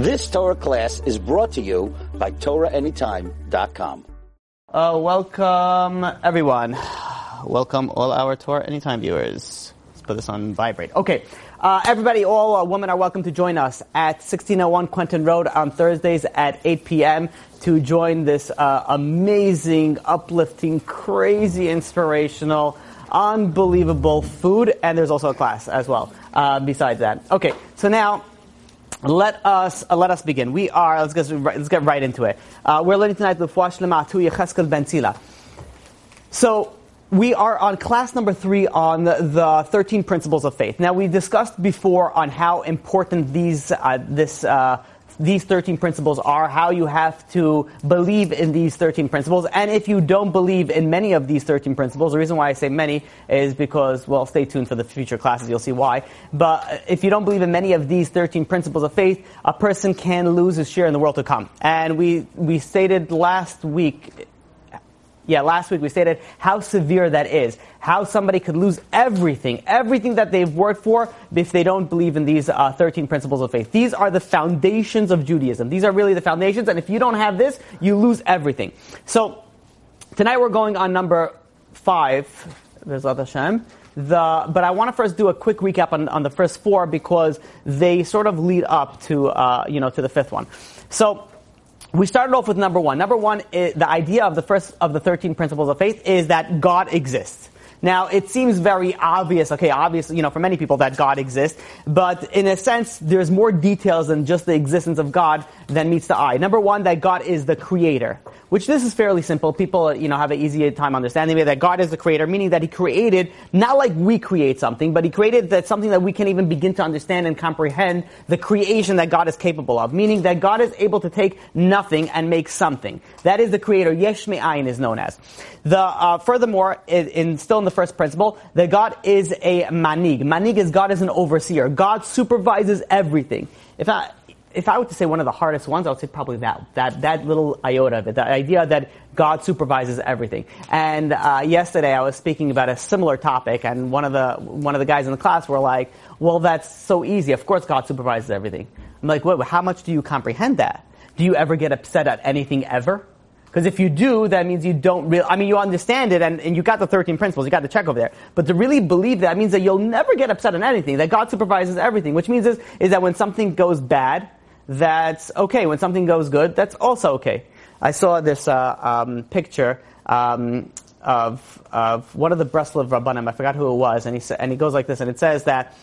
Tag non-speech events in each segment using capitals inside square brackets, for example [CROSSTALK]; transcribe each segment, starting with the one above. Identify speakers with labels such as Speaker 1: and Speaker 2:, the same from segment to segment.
Speaker 1: This Torah class is brought to you by TorahAnytime.com.
Speaker 2: Uh, welcome, everyone. Welcome, all our Torah Anytime viewers. Let's put this on vibrate. Okay. Uh, everybody, all uh, women are welcome to join us at 1601 Quentin Road on Thursdays at 8 p.m. to join this uh, amazing, uplifting, crazy, inspirational, unbelievable food. And there's also a class as well uh, besides that. Okay, so now let us uh, let us begin. We are let's get let's get right into it. Uh, we're learning tonight the Shlema to Yecheskel Ben Tzila. So we are on class number three on the, the 13 principles of faith. Now we discussed before on how important these uh, this uh, these 13 principles are, how you have to believe in these 13 principles. And if you don't believe in many of these 13 principles, the reason why I say many is because, well, stay tuned for the future classes, you'll see why. But if you don't believe in many of these 13 principles of faith, a person can lose his share in the world to come. And we, we stated last week, yeah, last week we stated how severe that is. How somebody could lose everything, everything that they've worked for if they don't believe in these uh, 13 principles of faith. These are the foundations of Judaism. These are really the foundations, and if you don't have this, you lose everything. So, tonight we're going on number five, B'ezrat Hashem. The, but I want to first do a quick recap on, on the first four because they sort of lead up to, uh, you know, to the fifth one. So, we started off with number one. Number one, eh, the idea of the first of the 13 principles of faith is that God exists. Now, it seems very obvious, okay, obviously, you know, for many people that God exists, but in a sense, there's more details than just the existence of God than meets the eye. Number one, that God is the creator, which this is fairly simple. People, you know, have an easy time understanding that God is the creator, meaning that He created, not like we create something, but He created that something that we can even begin to understand and comprehend the creation that God is capable of, meaning that God is able to take nothing and make something. That is the creator. Yesh Me'ayin is known as. The, uh, furthermore, in, in, still in the first principle, that God is a manig. Manig is God is an overseer. God supervises everything. If I, if I were to say one of the hardest ones, I would say probably that, that, that little iota of it, the idea that God supervises everything. And uh, yesterday I was speaking about a similar topic, and one of the one of the guys in the class were like, "Well, that's so easy. Of course, God supervises everything." I'm like, "Wait, how much do you comprehend that? Do you ever get upset at anything ever?" Because if you do, that means you don't really, I mean, you understand it and, and you got the 13 principles, you got the check over there. But to really believe that means that you'll never get upset on anything, that God supervises everything, which means is, is that when something goes bad, that's okay. When something goes good, that's also okay. I saw this uh, um, picture um, of, of one of the Breslov Rabbanim, I forgot who it was, and he, sa- and he goes like this, and it says that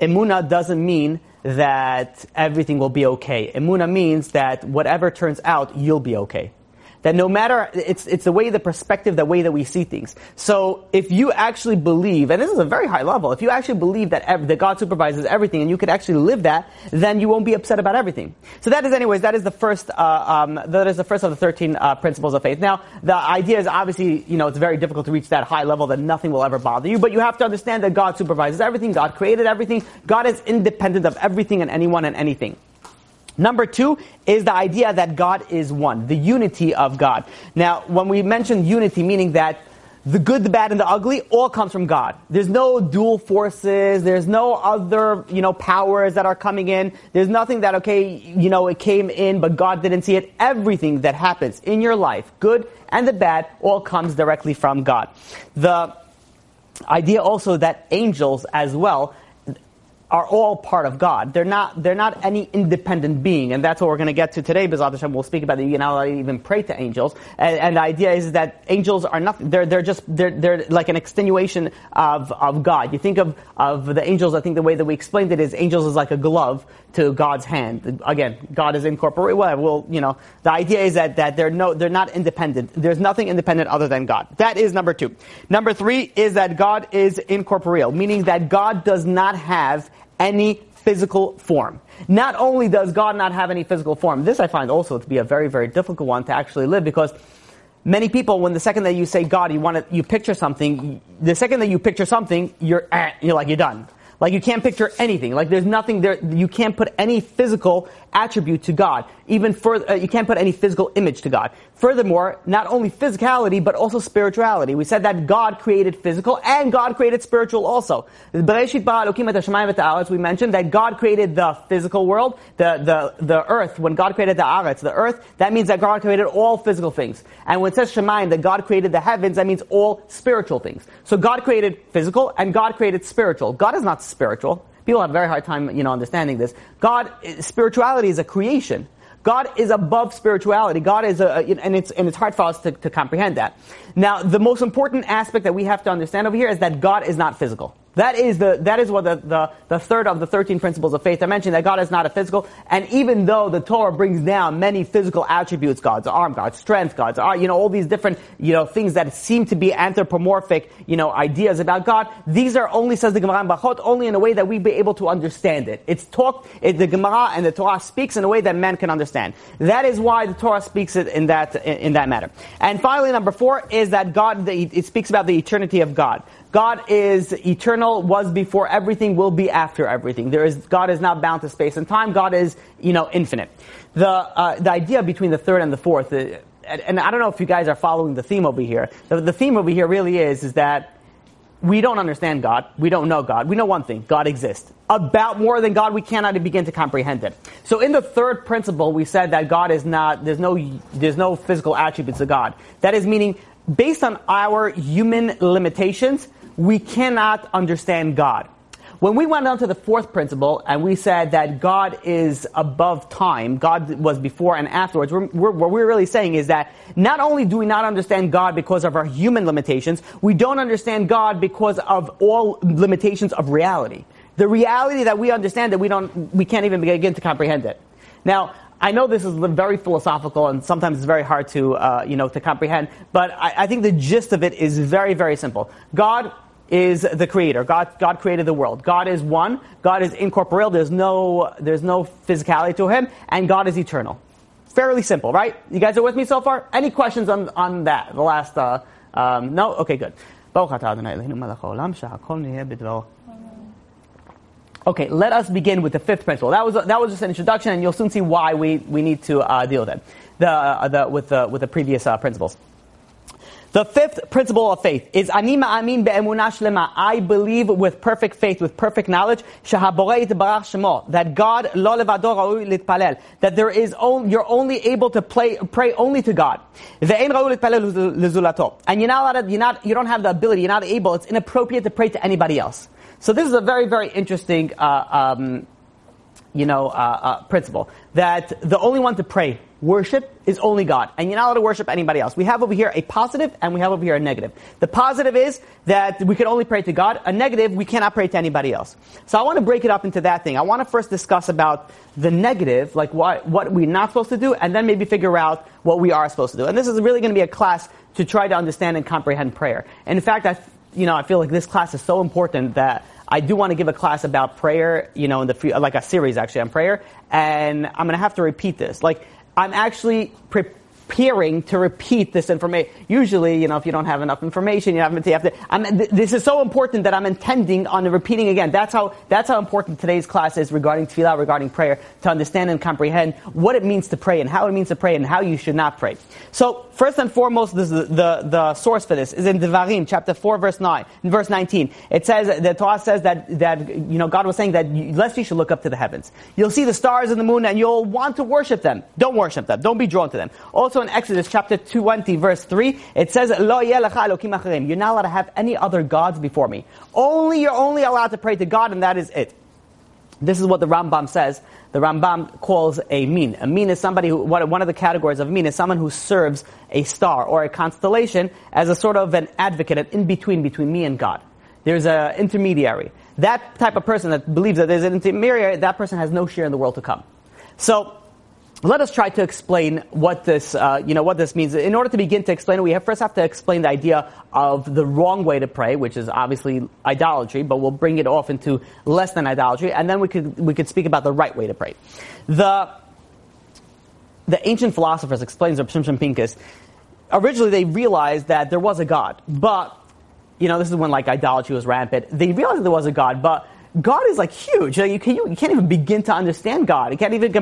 Speaker 2: Emuna doesn't mean that everything will be okay. Emuna means that whatever turns out, you'll be okay. That no matter, it's, it's the way, the perspective, the way that we see things. So if you actually believe, and this is a very high level, if you actually believe that, ev- that God supervises everything and you could actually live that, then you won't be upset about everything. So that is anyways, that is the first, uh, um, that is the first of the 13 uh, principles of faith. Now, the idea is obviously, you know, it's very difficult to reach that high level that nothing will ever bother you, but you have to understand that God supervises everything, God created everything, God is independent of everything and anyone and anything. Number two is the idea that God is one, the unity of God. Now, when we mention unity, meaning that the good, the bad, and the ugly all comes from God. There's no dual forces. There's no other, you know, powers that are coming in. There's nothing that, okay, you know, it came in, but God didn't see it. Everything that happens in your life, good and the bad, all comes directly from God. The idea also that angels as well are all part of God. They're not, they're not any independent being, and that's what we're going to get to today, B'ezrat Hashem. We'll speak about that. You can even pray to angels. And, and, the idea is that angels are nothing. They're, they're just, they're, they're like an extenuation of, of God. You think of, of the angels, I think the way that we explained it is angels is like a glove to God's hand. Again, God is incorporated. Well, you know, the idea is that, that they're no, they're not independent. There's nothing independent other than God. That is number two. Number three is that God is incorporeal, meaning that God does not have any physical form. Not only does God not have any physical form, this I find also to be a very, very difficult one to actually live because many people, when the second that you say God, you want to, you picture something, the second that you picture something, you're, eh, you're like, you're done. Like you can't picture anything. Like there's nothing there. You can't put any physical attribute to God. Even further, uh, you can't put any physical image to God. Furthermore, not only physicality, but also spirituality. We said that God created physical and God created spiritual also. We mentioned that God created the physical world, the, the, the earth. When God created the aretz, the earth, that means that God created all physical things. And when it says Shemayim, that God created the heavens, that means all spiritual things. So God created physical and God created spiritual. God is not spiritual. People have a very hard time, you know, understanding this. God, spirituality is a creation. God is above spirituality. God is a, and it's, and it's hard for us to, to comprehend that. Now, the most important aspect that we have to understand over here is that God is not physical. That is the that is what the, the, the third of the thirteen principles of faith I mentioned that God is not a physical, and even though the Torah brings down many physical attributes, God's arm, God's strength, God's you know all these different you know things that seem to be anthropomorphic you know ideas about God, these are only says the Gemara in Brachot only in a way that we be able to understand it. It's talked it, the Gemara and the Torah speaks in a way that man can understand. That is why the Torah speaks it in that in, in that matter. And finally, number four is that God it speaks about the eternity of God. God is eternal, was before everything, will be after everything. There is, God is not bound to space and time. God is, you know, infinite. The, uh, the idea between the third and the fourth, uh, and I don't know if you guys are following the theme over here. The, the theme over here really is, is that we don't understand God. We don't know God. We know one thing. God exists. About more than God, we cannot begin to comprehend it. So in the third principle, we said that God is not, there's no, there's no physical attributes of God. That is meaning, based on our human limitations, we cannot understand God. When we went on to the fourth principle and we said that God is above time, God was before and afterwards, we're, we're, what we're really saying is that not only do we not understand God because of our human limitations, we don't understand God because of all limitations of reality. The reality that we understand that we don't, we can't even begin to comprehend it. Now, I know this is very philosophical and sometimes it's very hard to, uh, you know, to comprehend, but I, I think the gist of it is very, very simple. God is the creator. God, God created the world. God is one. God is incorporeal. There's no, there's no physicality to him. And God is eternal. Fairly simple, right? You guys are with me so far? Any questions on, on that? The last, uh, um, no? Okay, good. Okay, let us begin with the fifth principle. That was, that was just an introduction, and you'll soon see why we, we need to uh, deal with it the, uh, the, with, the, with the previous uh, principles. The fifth principle of faith is ani ma'amin be'emunah shlema. I believe with perfect faith, with perfect knowledge, that God lo levado. That there is only, you're only able to pray, pray only to God. And you're not, allowed, you're not, you don't have the ability, you're not able, it's inappropriate to pray to anybody else. So this is a very, very interesting, uh, um, you know, uh, uh, principle. That the only one to pray worship is only God, and you're not allowed to worship anybody else. We have over here a positive, and we have over here a negative. The positive is that we can only pray to God. A negative, we cannot pray to anybody else. So I want to break it up into that thing. I want to first discuss about the negative, like what, what we're not supposed to do, and then maybe figure out what we are supposed to do. And this is really going to be a class to try to understand and comprehend prayer. And in fact, I, you know, I feel like this class is so important that I do want to give a class about prayer, you know, in the like a series actually on prayer, and I'm going to have to repeat this. Like I'm actually prepared preparing to repeat this information. Usually, you know, if you don't have enough information, you have to, you have to I'm, th- this is so important that I'm intending on repeating again. That's how, that's how important today's class is regarding tefillah, regarding prayer, to understand and comprehend what it means to pray and how it means to pray and how you should not pray. So, first and foremost, this the, the, the source for this is in Devarim, chapter 4, verse 9, in verse 19. It says, the Torah says that, that, you know, God was saying that lest you should look up to the heavens. You'll see the stars and the moon and you'll want to worship them. Don't worship them. Don't be drawn to them. Also, in Exodus chapter 20, verse 3, it says, Lo You're not allowed to have any other gods before me. Only, you're only allowed to pray to God, and that is it. This is what the Rambam says. The Rambam calls a min. A min is somebody who, one of the categories of min is someone who serves a star or a constellation as a sort of an advocate, an in-between between me and God. There's an intermediary. That type of person that believes that there's an intermediary, that person has no share in the world to come. So, let us try to explain what this, uh, you know, what this means. In order to begin to explain it, we have first have to explain the idea of the wrong way to pray, which is obviously idolatry, but we'll bring it off into less than idolatry, and then we could we could speak about the right way to pray. The the ancient philosophers explains Rav Shimshon. Originally, they realized that there was a God, but you know, this is when like idolatry was rampant. They realized there was a God, but God is like huge. You, can, you, can't even begin to understand God. You can't even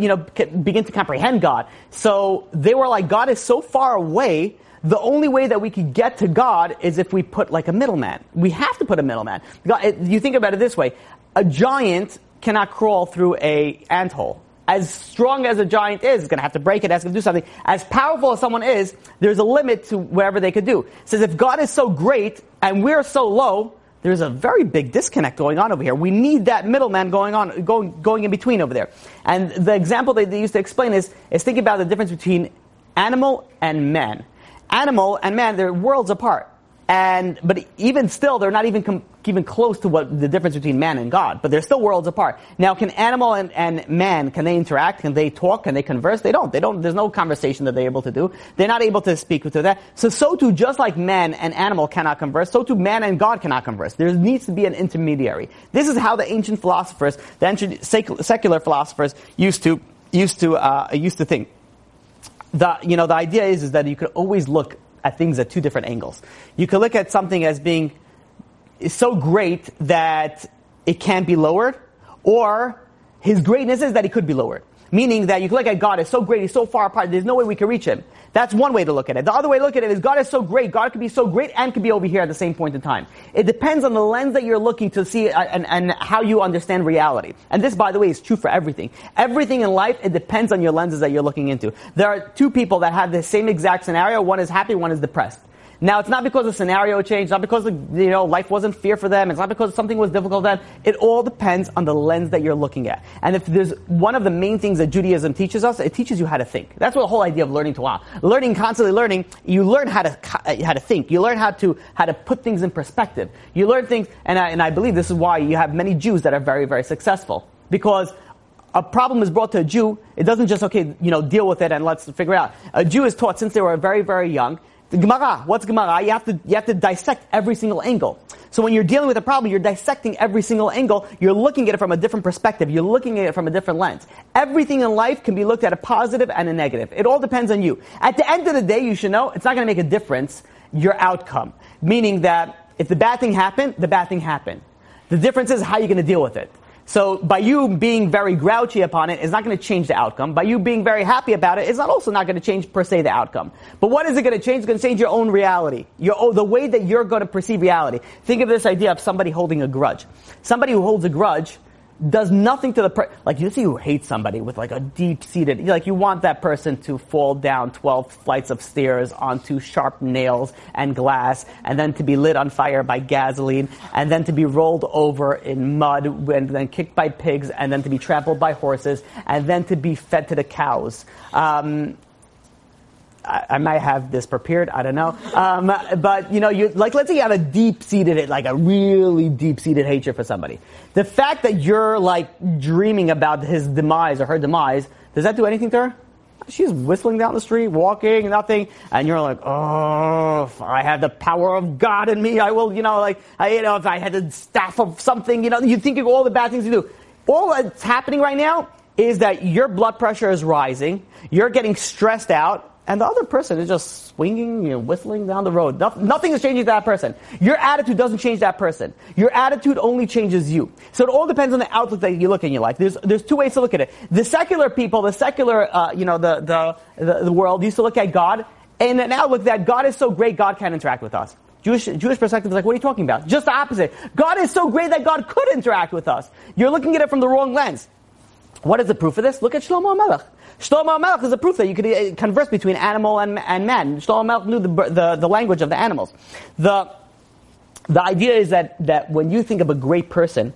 Speaker 2: you know begin to comprehend God. So they were like, God is so far away. The only way that we could get to God is if we put like a middleman. We have to put a middleman. You think about it this way: a giant cannot crawl through a ant hole as strong as a giant is, it's going to have to break it, has to do something. As powerful as someone is, there's a limit to whatever they could do. It says if God is so great and we're so low, there's a very big disconnect going on over here. We need that middleman going on, going, going in between over there. And the example they, they used to explain is, is think about the difference between animal and man. Animal and man, they're worlds apart. And, but even still, they're not even com- even close to what the difference between man and God. But they're still worlds apart. Now, can animal and, and man, can they interact? Can they talk? Can they converse? They don't. They don't, there's no conversation that they're able to do. They're not able to speak with that. So, so too, just like man and animal cannot converse, so too man and God cannot converse. There needs to be an intermediary. This is how the ancient philosophers, the ancient secular philosophers used to, used to, uh, used to think. The, you know, the idea is, is that you could always look at things at two different angles. You can look at something as being so great that it can't be lowered, or his greatness is that he could be lowered. Meaning that you look at God as so great, he's so far apart, there's no way we can reach him. That's one way to look at it. The other way to look at it is God is so great, God could be so great and could be over here at the same point in time. It depends on the lens that you're looking to see uh, and, and how you understand reality. And this, by the way, is true for everything. Everything in life, it depends on your lenses that you're looking into. There are two people that have the same exact scenario. One is happy, one is depressed. Now, it's not because the scenario changed, not because you know life wasn't fair for them. It's not because something was difficult them. It all depends on the lens that you're looking at. And if there's one of the main things that Judaism teaches us, it teaches you how to think. That's what the whole idea of learning Torah. Learning, constantly learning, you learn how to how to think. You learn how to how to put things in perspective. You learn things, and I, and I believe this is why you have many Jews that are very very successful because a problem is brought to a Jew, it doesn't just, okay, you know, deal with it and let's figure it out. A Jew is taught since they were very, very young the Gemara, what's Gemara? You have to, you have to dissect every single angle. So when you're dealing with a problem, you're dissecting every single angle. You're looking at it from a different perspective. You're looking at it from a different lens. Everything in life can be looked at a positive and a negative. It all depends on you. At the end of the day, you should know it's not going to make a difference your outcome. Meaning that if the bad thing happened, the bad thing happened. The difference is how you're going to deal with it. So by you being very grouchy upon it is not going to change the outcome. By you being very happy about it is not also not going to change per se the outcome. But what is it going to change? It's going to change your own reality. Your, oh, the way that you're going to perceive reality. Think of this idea of somebody holding a grudge. Somebody who holds a grudge does nothing to the person. Like you see who hates somebody with like a deep seated, like you want that person to fall down 12 flights of stairs onto sharp nails and glass and then to be lit on fire by gasoline and then to be rolled over in mud and then kicked by pigs and then to be trampled by horses and then to be fed to the cows. Um, I, might have this prepared. I don't know. Um, but you know, you like let's say you have a deep seated, like a really deep seated hatred for somebody. The fact that you're like dreaming about his demise or her demise, does that do anything to her? She's whistling down the street, walking, nothing, and you're like, oh, I have the power of God in me, I will, you know, like, I, you know, if I had the staff of something, you know, you think of all the bad things you do. All that's happening right now is that your blood pressure is rising, you're getting stressed out, and the other person is just swinging, you know, whistling down the road. nothing is changing that person. Your attitude doesn't change that person. Your attitude only changes you. So it all depends on the outlook that you look in your life. There's, there's two ways to look at it. The secular people, the secular, uh, you know, the, the, the, the world used to look at God and an outlook that God is so great, God can't interact with us. Jewish, Jewish perspective is like, what are you talking about? Just the opposite. God is so great that God could interact with us. You're looking at it from the wrong lens. What is the proof of this? Look at Shlomo Melech. Shlomo Melech is a proof that you could uh, converse between animal and, and man. Shlomo Melech knew the, the, the language of the animals. The, the idea is that, that when you think of a great person,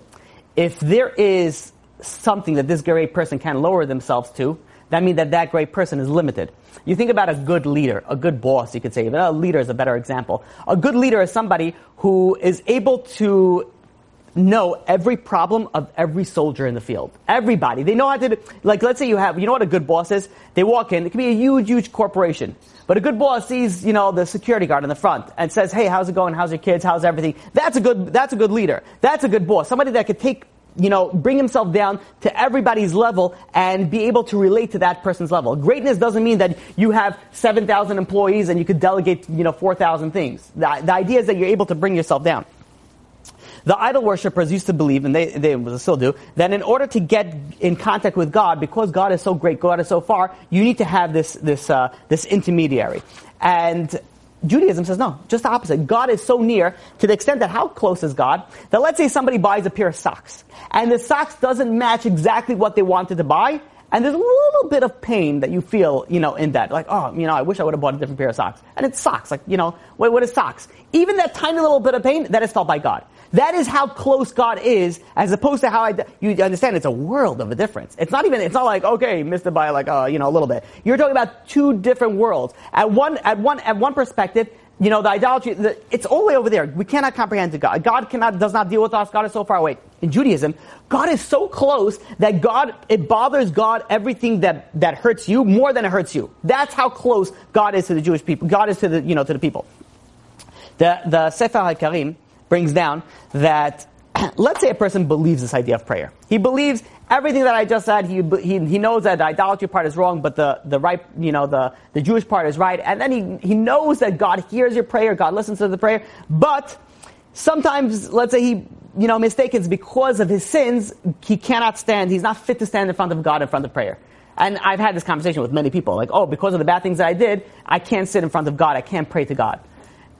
Speaker 2: if there is something that this great person can lower themselves to, that means that that great person is limited. You think about a good leader, a good boss, you could say. A leader is a better example. A good leader is somebody who is able to know every problem of every soldier in the field. Everybody. They know how to, like, let's say you have, you know what a good boss is? They walk in, it can be a huge, huge corporation. But a good boss sees, you know, the security guard in the front and says, hey, how's it going? How's your kids? How's everything? That's a good, that's a good leader. That's a good boss. Somebody that could take you know, bring himself down to everybody's level and be able to relate to that person's level. Greatness doesn't mean that you have 7,000 employees and you could delegate, you know, 4,000 things. The, the idea is that you're able to bring yourself down. The idol worshippers used to believe, and they, they still do, that in order to get in contact with God, because God is so great, God is so far, you need to have this, this, uh, this intermediary. And Judaism says no, just the opposite. God is so near to the extent that how close is God? That let's say somebody buys a pair of socks, and the socks doesn't match exactly what they wanted to buy, and there's a little bit of pain that you feel, you know, in that. Like, oh, you know, I wish I would have bought a different pair of socks. And it's socks. Like, you know, what, what is socks? Even that tiny little bit of pain, that is felt by God. That is how close God is, as opposed to how I, you understand it's a world of a difference. It's not even, it's not like, okay, missed it by like, uh, you know, a little bit. You're talking about two different worlds. At one, at one, at one perspective, you know, the idolatry, the, it's all the way over there. We cannot comprehend God. God cannot, does not deal with us. God is so far away. In Judaism, God is so close that God, it bothers God everything that, that hurts you more than it hurts you. That's how close God is to the Jewish people. God is to the, you know, to the people. The, the Sefer HaIkarim brings down that, [CLEARS THROAT] let's say a person believes this idea of prayer. He believes everything that I just said, he, he, he knows that the idolatry part is wrong, but the, the right, you know, the, the Jewish part is right. And then he, he knows that God hears your prayer, God listens to the prayer, but sometimes, let's say he, you know, mistakes because of his sins, he cannot stand, he's not fit to stand in front of God in front of prayer. And I've had this conversation with many people, like, oh, because of the bad things that I did, I can't sit in front of God, I can't pray to God.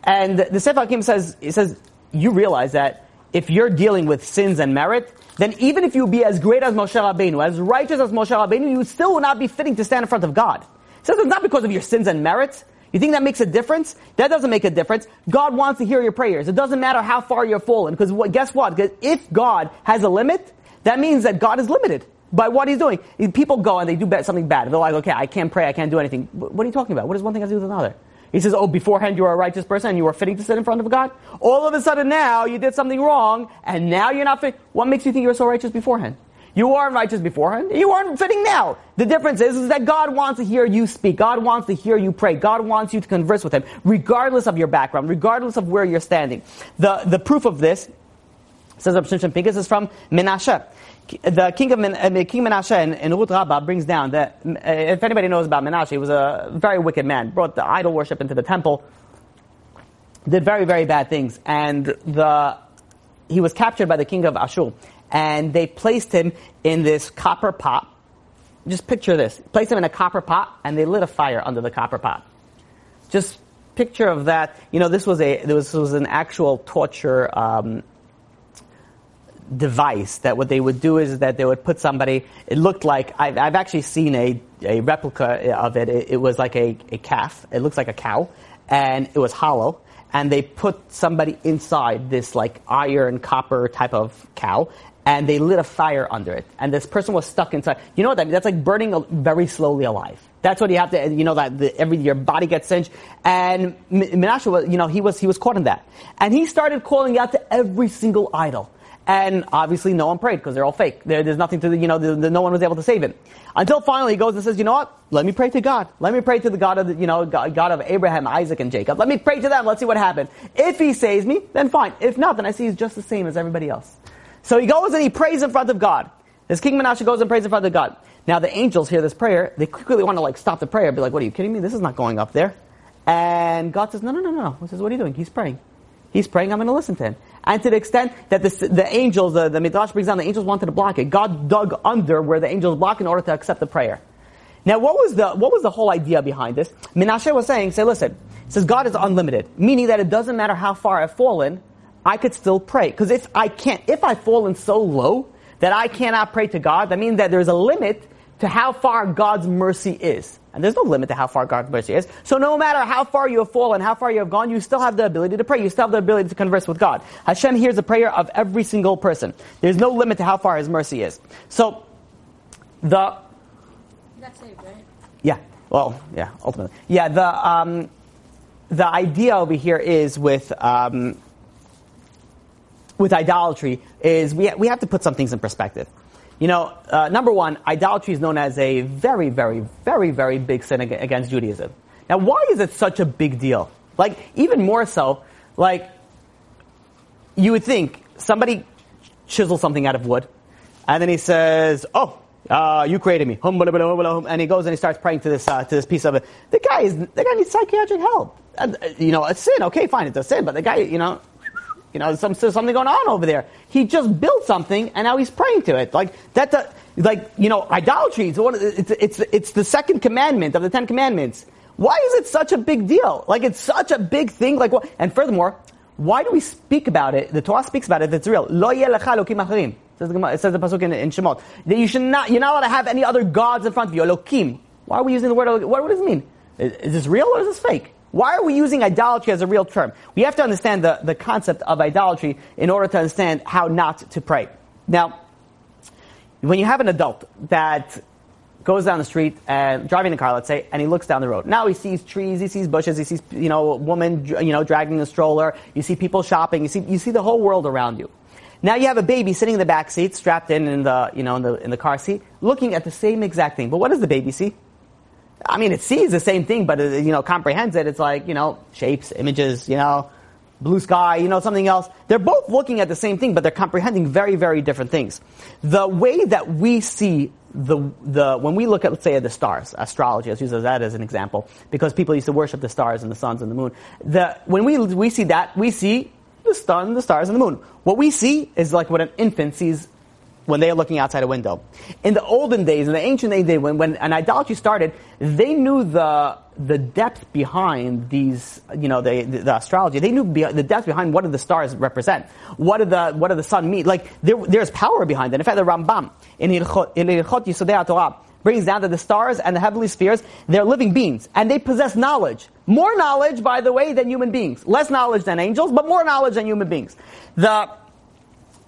Speaker 2: And the Sefer HaIkarim says, he says, you realize that if you're dealing with sins and merit, then even if you be as great as Moshe Rabbeinu, as righteous as Moshe Rabbeinu, you still will not be fitting to stand in front of God. Says it's not because of your sins and merits. You think that makes a difference? That doesn't make a difference. God wants to hear your prayers. It doesn't matter how far you're fallen, because what, guess what? Because if God has a limit, that means that God is limited by what He's doing. People go and they do something bad. They're like, okay, I can't pray, I can't do anything. What are you talking about? What does one thing have to do with another? He says, oh, beforehand you were a righteous person and you were fitting to sit in front of God. All of a sudden now you did something wrong and now you're not fit. What makes you think you were so righteous beforehand? You weren't righteous beforehand. You weren't fitting now. The difference is, is that God wants to hear you speak. God wants to hear you pray. God wants you to converse with Him, regardless of your background, regardless of where you're standing. The, the proof of this, says Rav Shimshon Pincus, is from Menashe the king of uh, King Menashe in, in Ruth Rabbah brings down that uh, if anybody knows about Menashe, he was a very wicked man, brought the idol worship into the temple, did very very bad things, and the he was captured by the king of Ashur, and they placed him in this copper pot. Just picture this: placed him in a copper pot, and they lit a fire under the copper pot. Just picture of that. You know, this was a this was an actual torture. Um, device that what they would do is that they would put somebody, it looked like, I've, I've actually seen a, a replica of it. it. it. was like a, a calf. It looks like a cow. And it was hollow. And they put somebody inside this like iron copper type of cow. And they lit a fire under it. And this person was stuck inside. You know what? That's like burning very slowly alive. That's what you have to, you know, that the, every, your body gets singed. And Menashe was, you know, he was, he was caught in that. And he started calling out to every single idol. And obviously no one prayed because they're all fake. There, there's nothing to, you know, the, the, no one was able to save him. Until finally he goes and says, you know what? Let me pray to God. Let me pray to the God of, the, you know, God, God of Abraham, Isaac, and Jacob. Let me pray to them. Let's see what happens. If he saves me, then fine. If not, then I see he's just the same as everybody else. So he goes and he prays in front of God. This King Menashe goes and prays in front of God. Now the angels hear this prayer. They quickly want to like stop the prayer. Be like, what are you kidding me? This is not going up there. And God says, no, no, no, no. He says, what are you doing? He's praying. He's praying. I'm going to listen to him. And to the extent that the, the angels, the, the Midrash brings down, the angels wanted to block it. God dug under where the angels block in order to accept the prayer. Now, what was the what was the whole idea behind this? Menashe was saying, say, listen, says God is unlimited, meaning that it doesn't matter how far I've fallen, I could still pray. Because if I can't, if I've fallen so low that I cannot pray to God, that means that there's a limit to how far God's mercy is. And there's no limit to how far God's mercy is. So no matter how far you have fallen, how far you have gone, you still have the ability to pray. You still have the ability to converse with God. Hashem hears the prayer of every single person. There's no limit to how far His mercy is. So, the...
Speaker 3: That's it, right?
Speaker 2: Yeah. Well, yeah, ultimately. Yeah, the, um, the idea over here is with, um, with idolatry is we, we have to put some things in perspective. You know, uh, number one, idolatry is known as a very, very, very, very big sin against Judaism. Now, why is it such a big deal? Like, even more so, like, you would think somebody chisels something out of wood, and then he says, "Oh, uh, you created me," and he goes and he starts praying to this uh, to this piece of it. The guy is the guy needs psychiatric help. Uh, you know, a sin. Okay, fine, it's a sin, but the guy, you know, You know, some, something going on over there. He just built something and now he's praying to it. Like that's a, like you know, idolatry. It's, one of the, it's, it's it's the second commandment of the Ten Commandments. Why is it such a big deal? Like it's such a big thing. Like what? And furthermore, why do we speak about it? The Torah speaks about it. It's real. Lo acharim. It says the it says the pasuk in, in Shemot that you should not. You're not allowed to have any other gods in front of you. Elokim. Why are we using the word? What, what does it mean? Is, is this real or is this fake? Why are we using idolatry as a real term? We have to understand the, the concept of idolatry in order to understand how not to pray. Now, when you have an adult that goes down the street and driving the car, let's say, and he looks down the road. Now he sees trees, he sees bushes, he sees you know a woman you know dragging a stroller. You see people shopping. You see you see the whole world around you. Now you have a baby sitting in the back seat, strapped in in the you know in the in the car seat, looking at the same exact thing. But what does the baby see? I mean, it sees the same thing, but it, you know comprehends it. It's like you know shapes, images, you know blue sky, you know, something else. They're both looking at the same thing, but they're comprehending very, very different things. The way that we see the, the, when we look at, let's say, at the stars, astrology, let's use that as an example, because people used to worship the stars and the suns and the moon. The, when we, we see that, we see the sun, the stars, and the moon. What we see is like what an infant sees when they are looking outside a window. In the olden days, in the ancient days, when, when an idolatry started, they knew the the depth behind these, you know, the, the, the astrology. They knew be, the depth behind what do the stars represent. What do the what do the sun mean? Like there, there's power behind it. In fact, the Rambam in Hilchot, Yisodei Torah brings down that the stars and the heavenly spheres they're living beings and they possess knowledge. More knowledge, by the way, than human beings. Less knowledge than angels, but more knowledge than human beings. The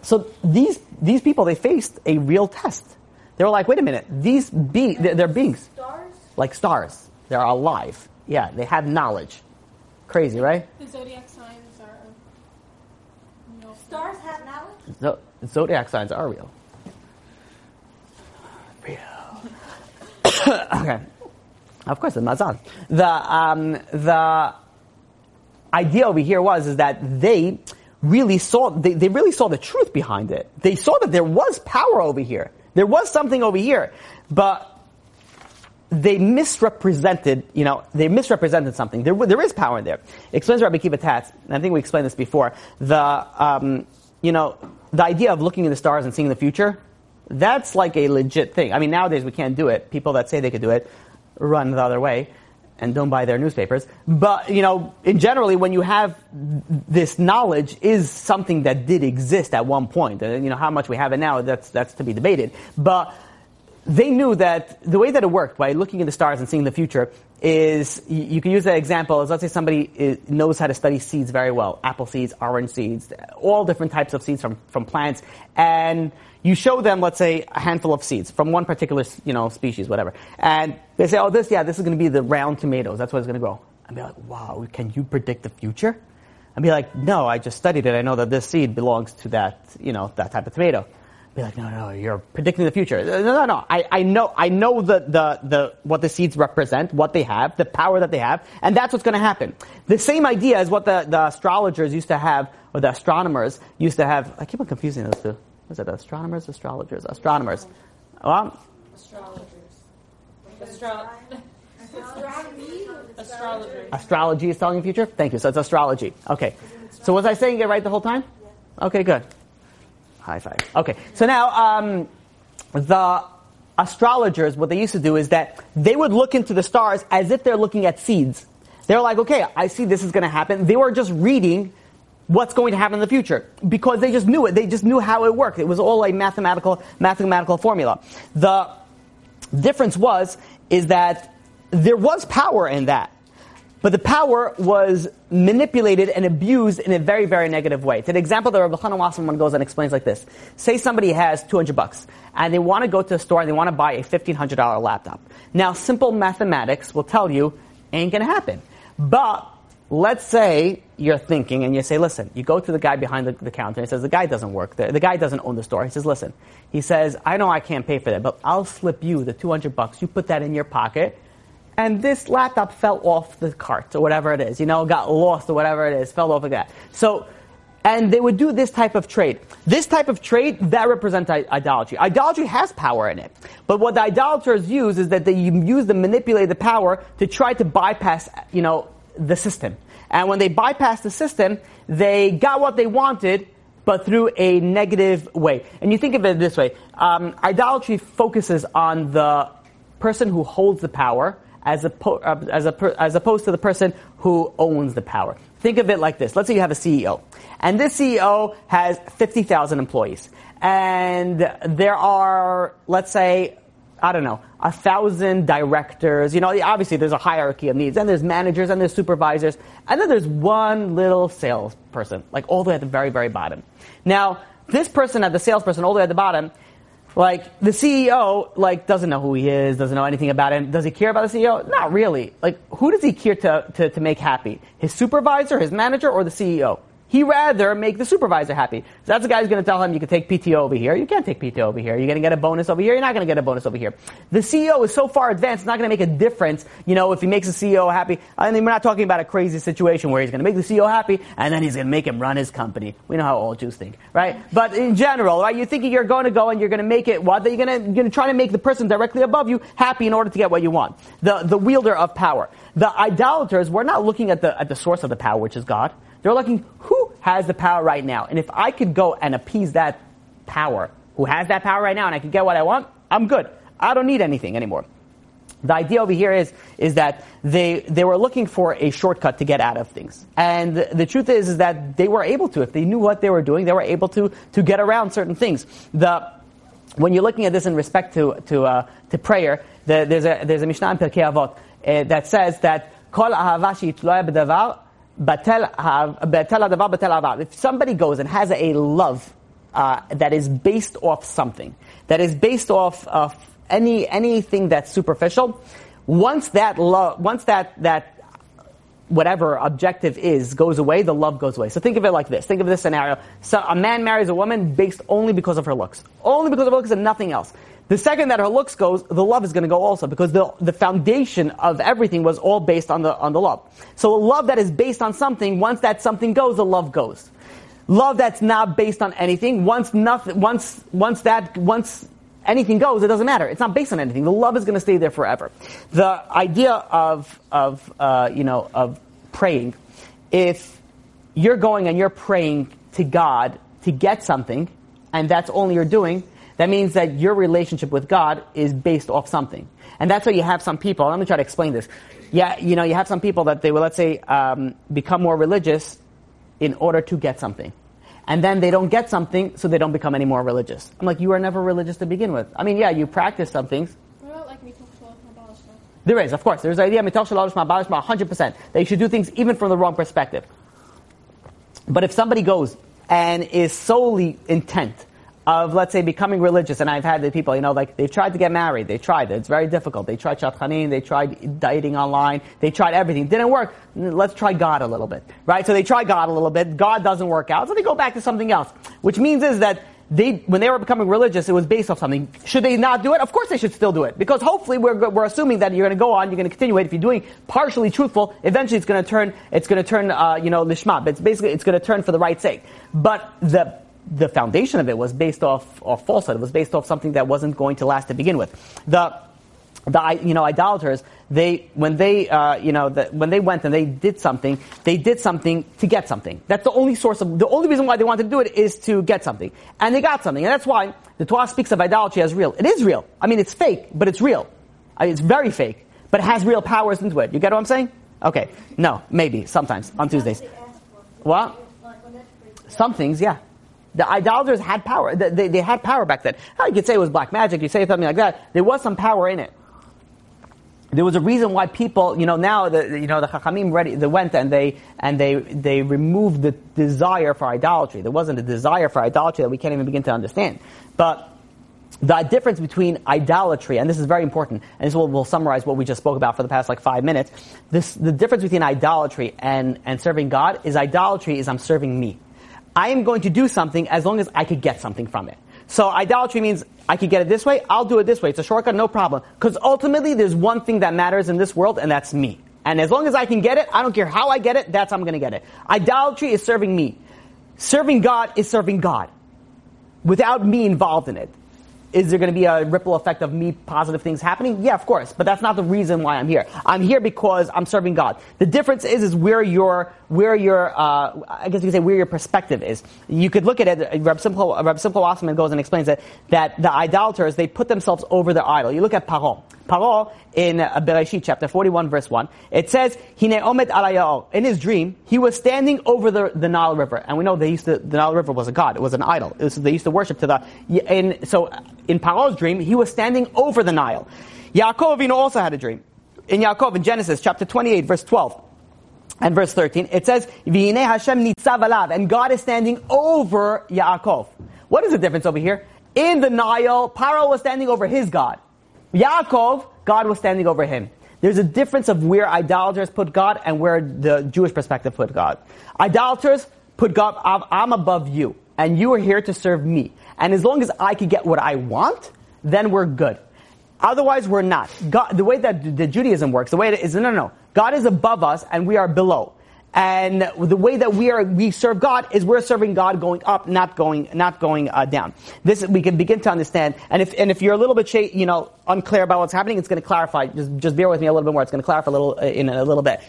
Speaker 2: so these these people they faced a real test. They were like, wait a minute, these be they're, they're beings
Speaker 3: Stars?
Speaker 2: like stars. They're alive. Yeah, they have knowledge. Crazy, right?
Speaker 4: The zodiac signs are. Know,
Speaker 3: Stars have knowledge?
Speaker 2: Zo- zodiac signs are real. Real. [COUGHS] okay. Of course, the mazal. The um, the idea over here was is that they really saw they, they really saw the truth behind it. They saw that there was power over here. There was something over here, but they misrepresented, you know, they misrepresented something. There, there is power in there. Explains Rabbi Akiva Tatz, and I think we explained this before. The, um, you know, the idea of looking at the stars and seeing the future, that's like a legit thing. I mean, nowadays we can't do it. People that say they could do it run the other way and don't buy their newspapers. But, you know, in generally, when you have this knowledge is something that did exist at one point. And, you know, how much we have it now, that's, that's to be debated. But, they knew that the way that it worked by looking at the stars and seeing the future is you, can use that example as let's say somebody knows how to study seeds very well apple seeds orange seeds all different types of seeds from, from plants and you show them let's say a handful of seeds from one particular you know species whatever. And they say oh this yeah this is going to be the round tomatoes. That's what it's going to grow. And be like wow can you predict the future? And be like no i just studied it. I know that this seed belongs to that you know that type of tomato be like, no, no, you're predicting the future. No, no, no. I, I know, I know the, the, the, what the seeds represent, what they have, the power that they have, and that's what's going to happen. The same idea is what the, the astrologers used to have, or the astronomers used to have. I keep on confusing those two. Was it astronomers, astrologers, astronomers? Well,
Speaker 4: astrologers. Astro- astrologers.
Speaker 2: astrology is telling the future. Thank you. So it's astrology. Okay. So was I saying it right the whole time? Okay, good. High five. Okay, so now um, the astrologers, what they used to do is that they would look into the stars as if they're looking at seeds. They're like, okay, I see this is going to happen. They were just reading what's going to happen in the future because they just knew it. They just knew how it worked. It was all a mathematical mathematical formula. The difference was is that there was power in that. But the power was manipulated and abused in a very, very negative way. It's an example that Rabbi Chanan Wasserman goes and explains like this. Say somebody has 200 bucks and they want to go to a store and they want to buy a $1,500 laptop. Now, simple mathematics will tell you ain't going to happen. But let's say you're thinking and you say, listen, you go to the guy behind the, the counter and he says, the guy doesn't work there. The guy doesn't own the store. He says, listen, he says, I know I can't pay for that, but I'll slip you the 200 bucks. You put that in your pocket and this laptop fell off the cart or whatever it is, you know, got lost or whatever it is, fell off like that. So, and they would do this type of trade. This type of trade, that represents idolatry. Idolatry has power in it. But what the idolaters use is that they use the manipulate the power to try to bypass, you know, the system. And when they bypass the system, they got what they wanted, but through a negative way. And you think of it this way um, idolatry focuses on the person who holds the power as, oppo- uh, as, a, as opposed to the person who owns the power. Think of it like this. Let's say you have a CEO, and this CEO has 50,000 employees. And there are, let's say, I don't know, a thousand directors. You know, obviously there's a hierarchy of needs, and there's managers, and there's supervisors, and then there's one little salesperson, like all the way at the very, very bottom. Now, this person at the salesperson, all the way at the bottom, like the CEO, like doesn't know who he is, doesn't know anything about him. Does he care about the CEO? Not really. Like who does he care to, to, to make happy? His supervisor, his manager, or the CEO? He rather make the supervisor happy. So that's the guy who's going to tell him you can take PTO over here. You can't take PTO over here. You're going to get a bonus over here. You're not going to get a bonus over here. The CEO is so far advanced, it's not going to make a difference. You know, if he makes the CEO happy. I mean, we're not talking about a crazy situation where he's going to make the CEO happy and then he's going to make him run his company. We know how all Jews think, right? But in general, right, you're thinking you're going to go and you're going to make it what? You're going to, you're going to try to make the person directly above you happy in order to get what you want. The, the wielder of power. The idolaters, we're not looking at the, at the source of the power, which is God. They're looking who has the power right now. And if I could go and appease that power, who has that power right now, and I can get what I want, I'm good. I don't need anything anymore. The idea over here is, is that they, they were looking for a shortcut to get out of things. And the, truth is, is that they were able to. If they knew what they were doing, they were able to, to get around certain things. The, when you're looking at this in respect to, to, uh, to prayer, the, there's, a, there's a Mishnah in Pirkei Avot uh, that says that Kol if somebody goes and has a love uh, that is based off something, that is based off of any anything that's superficial, once that love, once that that whatever objective is goes away, the love goes away. So think of it like this. Think of this scenario. So a man marries a woman based only because of her looks. Only because of her looks and nothing else. The second that her looks goes, the love is going to go also because the, the foundation of everything was all based on the, on the love. So a love that is based on something, once that something goes, the love goes. Love that's not based on anything, once nothing, once, once that, once anything goes, it doesn't matter. It's not based on anything. The love is going to stay there forever. The idea of, of, uh, you know, of praying, if you're going and you're praying to God to get something, and that's all you're doing, that means that your relationship with God is based off something. And that's why you have some people, let me try to explain this. Yeah, you know, you have some people that they will, let's say, um, become more religious in order to get something. And then they don't get something, so they don't become any more religious. I'm like, you are never religious to begin with. I mean, yeah, you practice some things. There is, of course. There's the idea, mitoch shelo lishma ba lishma, 100%. That you should do things even from the wrong perspective. But if somebody goes and is solely intent of, let's say, becoming religious, and I've had the people, you know, like they've tried to get married, they tried, it's very difficult. They tried shadchanim, they tried dating online, they tried everything, didn't work. Let's try God a little bit, right? So they try God a little bit, God doesn't work out, so they go back to something else. Which means is that they, when they were becoming religious, it was based off something. Should they not do it? Of course they should still do it. Because hopefully we're, we're assuming that you're going to go on, you're going to continue it. If you're doing partially truthful, eventually it's going to turn, it's going to turn, uh, you know, lishma. But it's basically, it's going to turn for the right sake. But the the foundation of it was based off, off falsehood. It was based off something that wasn't going to last to begin with. The, the you know idolaters they when they uh, you know the, when they went and they did something they did something to get something. That's the only source of the only reason why they wanted to do it is to get something. And they got something. And that's why the Torah speaks of idolatry as real. It is real. I mean it's fake but it's real. I mean, it's very fake but it has real powers into it. You get what I'm saying? Okay. No maybe. Sometimes. On Tuesdays. What? some things yeah the idolaters had power. They, they had power back then. you could say it was black magic. You say something like that. There was some power in it. There was a reason why people, you know, now the you know the Chachamim ready they went and they and they they removed the desire for idolatry. There wasn't a desire for idolatry that we can't even begin to understand. But the difference between idolatry, and this is very important, and this will, will summarize what we just spoke about for the past like five minutes. This, the difference between idolatry and, and serving God is idolatry is I'm serving me. I am going to do something as long as I could get something from it. So idolatry means I could get it this way, I'll do it this way. It's a shortcut, no problem. Because ultimately there's one thing that matters in this world, and that's me. And as long as I can get it, I don't care how I get it, that's how I'm going to get it. Idolatry is serving me. Serving God is serving God. Without me involved in it. is there going to be a ripple effect of me positive things happening? Yeah, of course. But that's not the reason why I'm here. I'm here because I'm serving God. The difference is, is where your, where your, uh, I guess you could say where your perspective is. You could look at it, Reb Simcha, Reb Simcha Wasserman goes and explains that, that the idolaters, they put themselves over their idol. You look at Paro. Paro in uh, Bereshit chapter 41 verse 1, it says, Hine omet. In his dream, he was standing over the, the Nile River. And we know they used to, the Nile River was a god. It was an idol. Was, they used to worship to the, so in Paro's dream, he was standing over the Nile. Yaakov also had a dream. In Yaakov, in Genesis chapter 28 verse 12, and verse 13, it says, V'hinei Hashem nitzav alav, and God is standing over Yaakov. What is the difference over here? In the Nile, Paro was standing over his God. Yaakov, God was standing over him. There's a difference of where idolaters put God and where the Jewish perspective put God. Idolaters put God, I'm above you, and you are here to serve me. And as long as I can get what I want, then we're good. Otherwise, we're not. God, the way that the Judaism works, the way it is, no, no, no. God is above us and we are below. And the way that we are, we serve God is we're serving God going up, not going, not going uh, down. This we can begin to understand. And if and if you're a little bit, you know, unclear about what's happening, it's going to clarify. Just just bear with me a little bit more. It's going to clarify a little uh, in a little bit.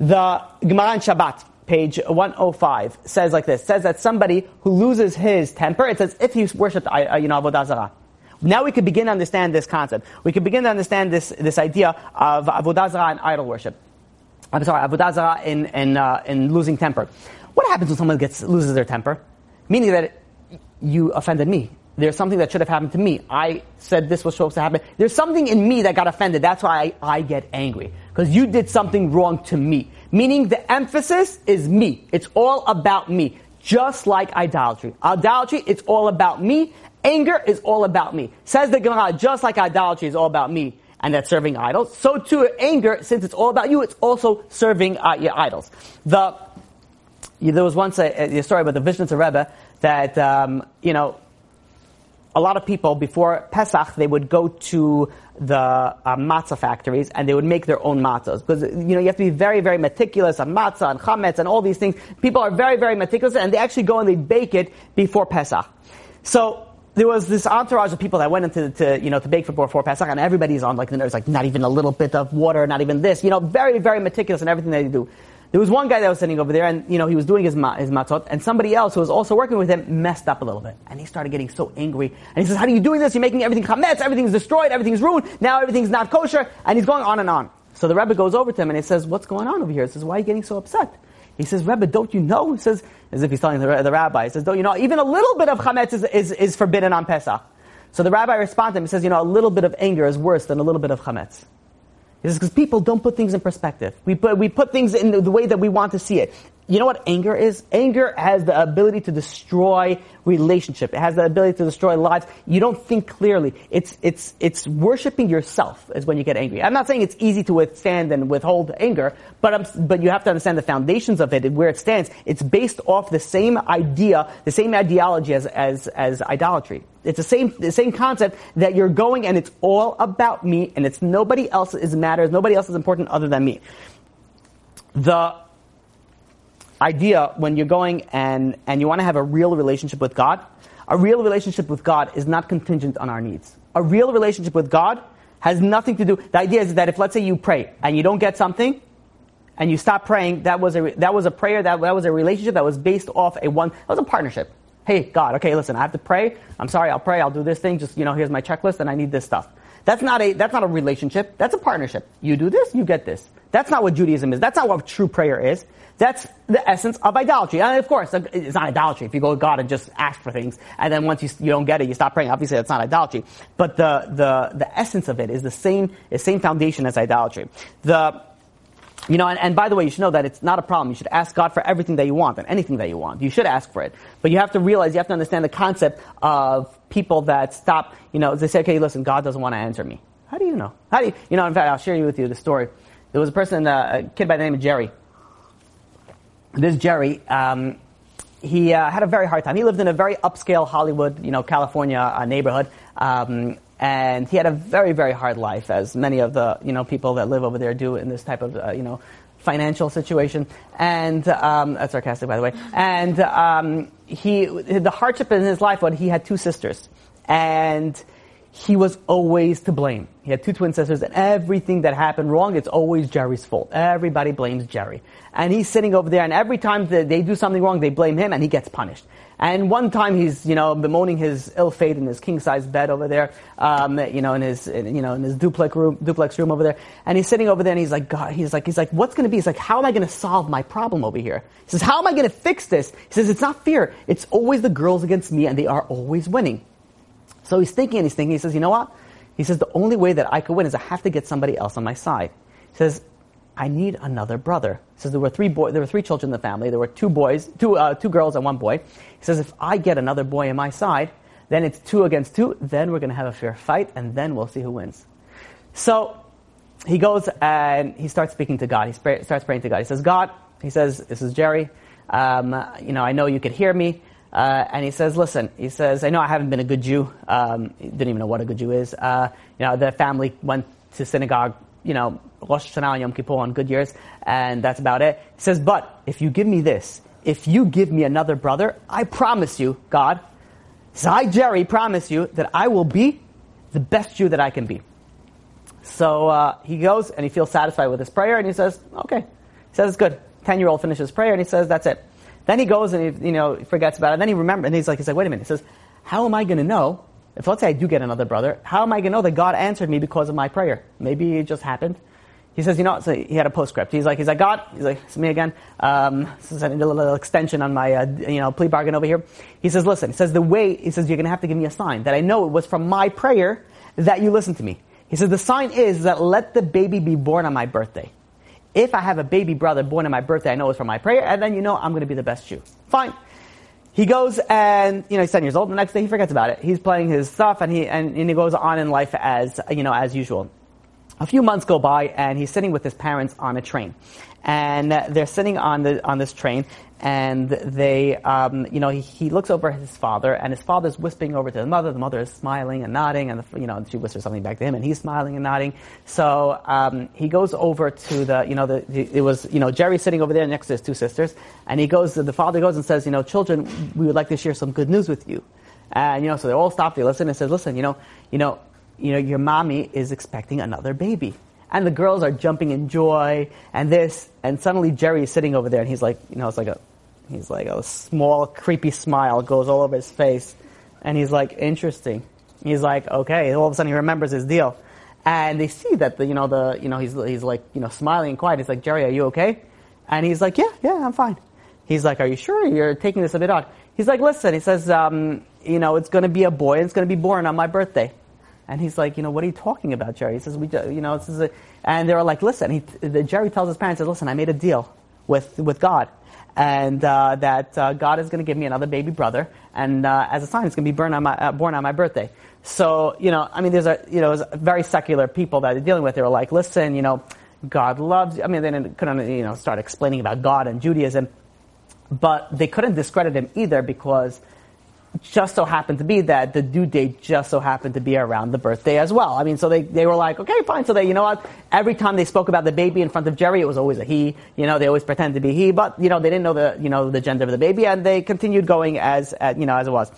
Speaker 2: The Gemara in Shabbat, page 105, says like this: says that somebody who loses his temper, it says if he worshipped, uh, you know, avodah zarah. Now we can begin to understand this concept. We can begin to understand this this idea of avodah zarah and idol worship. I'm sorry, avodah zarah in, in, uh, in losing temper. What happens when someone gets, loses their temper? Meaning that you offended me. There's something that should have happened to me. I said this was supposed to happen. There's something in me that got offended. That's why I, I get angry. Because you did something wrong to me. Meaning the emphasis is me. It's all about me. Just like idolatry. Idolatry, it's all about me. Anger is all about me. Says the Gemara, just like idolatry is all about me and that's serving idols. So too, anger, since it's all about you, it's also serving uh, your idols. The there was once a, a story about the Vishnu Rebbe that um, you know a lot of people before Pesach they would go to the uh, matzah factories and they would make their own matzahs because you know you have to be very very meticulous on matzah and chametz and all these things. People are very very meticulous and they actually go and they bake it before Pesach. So there was this entourage of people that went into to you know to bake for before Pesach, and everybody's on like the nerves, like not even a little bit of water, not even this, you know, very very meticulous in everything they do. There was one guy that was sitting over there, and you know he was doing his his matzot, and somebody else who was also working with him messed up a little bit, and he started getting so angry, and he says, "How are you doing this? You're making everything chametz, everything's destroyed, everything's ruined, now everything's not kosher," and he's going on and on. So the Rebbe goes over to him and he says, "What's going on over here?" He says, "Why are you getting so upset?" He says, Rebbe, don't you know? He says, as if he's telling the, the rabbi, he says, don't you know? Even a little bit of chametz is, is, is forbidden on Pesach. So the rabbi responds to him and says, you know, a little bit of anger is worse than a little bit of chametz. He says, because people don't put things in perspective. We put, we put things in the, the way that we want to see it. You know what anger is? Anger has the ability to destroy relationship. It has the ability to destroy lives. You don't think clearly. It's, it's, it's worshiping yourself is when you get angry. I'm not saying it's easy to withstand and withhold anger, but I'm, but you have to understand the foundations of it and where it stands. It's based off the same idea, the same ideology as, as, as idolatry. It's the same, the same concept that you're going and it's all about me and it's nobody else is matters, nobody else is important other than me. The idea when you're going and, and you want to have a real relationship with God, a real relationship with God is not contingent on our needs. A real relationship with God has nothing to do. The idea is that if let's say you pray and you don't get something, and you stop praying, that was a that was a prayer that that was a relationship that was based off a one that was a partnership. Hey God, okay, listen, I have to pray. I'm sorry, I'll pray. I'll do this thing. Just you know, here's my checklist, and I need this stuff. That's not a that's not a relationship. That's a partnership. You do this, you get this. That's not what Judaism is. That's not what true prayer is. That's the essence of idolatry. And of course, it's not idolatry if you go to God and just ask for things, and then once you, you don't get it, you stop praying. Obviously, that's not idolatry. But the, the, the essence of it is the same, the same foundation as idolatry. The, you know, and, and, by the way, you should know that it's not a problem. You should ask God for everything that you want and anything that you want. You should ask for it. But you have to realize, you have to understand the concept of people that stop, you know, they say, okay, listen, God doesn't want to answer me. How do you know? How do you, you know, in fact, I'll share with you the story. There was a person, uh, a kid by the name of Jerry this Jerry, um, he uh, had a very hard time. He lived in a very upscale Hollywood, you know, California uh, neighborhood, um, and he had a very, very hard life, as many of the you know people that live over there do in this type of uh, you know financial situation. And um, that's sarcastic, by the way. And um, he, the hardship in his life was he had two sisters, and he was always to blame. He had two twin sisters, and everything that happened wrong, it's always Jerry's fault. Everybody blames Jerry. And he's sitting over there, and every time that they do something wrong, they blame him, and he gets punished. And one time he's, you know, bemoaning his ill fate in his king-size bed over there, um, you know, in his, in, you know, in his duplex room, duplex room over there. And he's sitting over there and he's like, God, he's like, he's like, what's going to be? He's like, how am I going to solve my problem over here? He says, how am I going to fix this? He says, it's not fear. It's always the girls against me and they are always winning. So he's thinking and he's thinking, he says, you know what? He says, the only way that I could win is I have to get somebody else on my side. He says, I need another brother. He says there were three boy, there were three children in the family. There were two boys, two uh, two girls and one boy. He says if I get another boy on my side, then it's two against two. Then we're going to have a fair fight, and then we'll see who wins. So he goes and he starts speaking to God. He starts praying to God. He says, God, he says, this is Jerry. Um, you know, I know you could hear me. Uh, and he says, listen, he says, I know I haven't been a good Jew. Um, didn't even know what a good Jew is. Uh, you know, the family went to synagogue you know, Rosh Hashanah and Yom Kippur on good years, and that's about it. He says, but if you give me this, if you give me another brother, I promise you, God, I, Jerry, promise you that I will be the best Jew that I can be. So uh, he goes and he feels satisfied with his prayer, and he says, okay. He says, it's good. Ten-year-old finishes prayer, and he says, that's it. Then he goes and he, you know, forgets about it. And then he remembers, and he's like, he's like, wait a minute. He says, how am I going to know if let's say I do get another brother, how am I going to know that God answered me because of my prayer? Maybe it just happened. He says, you know, so he had a postscript. He's like, he's like, God, he's like, it's me again. Um, this is a little extension on my, uh, you know, plea bargain over here. He says, listen, he says, the way, he says, you're going to have to give me a sign that I know it was from my prayer that you listened to me. He says, the sign is that let the baby be born on my birthday. If I have a baby brother born on my birthday, I know it's from my prayer, and then you know I'm going to be the best Jew. Fine. He goes and, you know, he's 10 years old. The next day he forgets about it. He's playing his stuff and he, and, and he goes on in life as, you know, as usual. A few months go by and he's sitting with his parents on a train. And they're sitting on the, on this train and they, um, you know, he, he, looks over at his father, and his father's whispering over to the mother. The mother is smiling and nodding, and the, you know, she whispers something back to him, and he's smiling and nodding. So um, he goes over to the, you know, the, the, it was, you know, Jerry sitting over there next to his two sisters, and he goes, the father goes and says, you know, children, we would like to share some good news with you, and you know, so they all stop, they listen, and says, listen, you know, you know, you know, your mommy is expecting another baby and the girls are jumping in joy and this. And suddenly Jerry is sitting over there and he's like you know it's like a he's like a small creepy smile goes all over his face. And he's like interesting. He's like okay. All of a sudden he remembers his deal. And they see that the you know the you know he's he's like you know smiling and quiet. He's like Jerry are you okay? And he's like yeah yeah I'm fine. He's like are you sure you're taking this a bit odd? He's like listen he says um, you know it's going to be a boy and it's going to be born on my birthday and he's like, you know, what are you talking about, Jerry? He says, we, you know, this is a, and they were like, listen. He, the, Jerry tells his parents, says, listen, I made a deal with with God, and uh, that uh, God is going to give me another baby brother, and uh, as a sign, it's going to be born on my uh, born on my birthday. So, you know, I mean, there's a you know, very secular people that they're dealing with. They were like, listen, you know, God loves. You. I mean, they couldn't you know start explaining about God and Judaism, but they couldn't discredit him either because just so happened to be that the due date just so happened to be around the birthday as well. I mean, so they, they were like, okay, fine. So they, you know what? Every time they spoke about the baby in front of Jerry, it was always a he. You know, they always pretended to be he, but, you know, they didn't know the, you know, the gender of the baby and they continued going as, you know, as it was.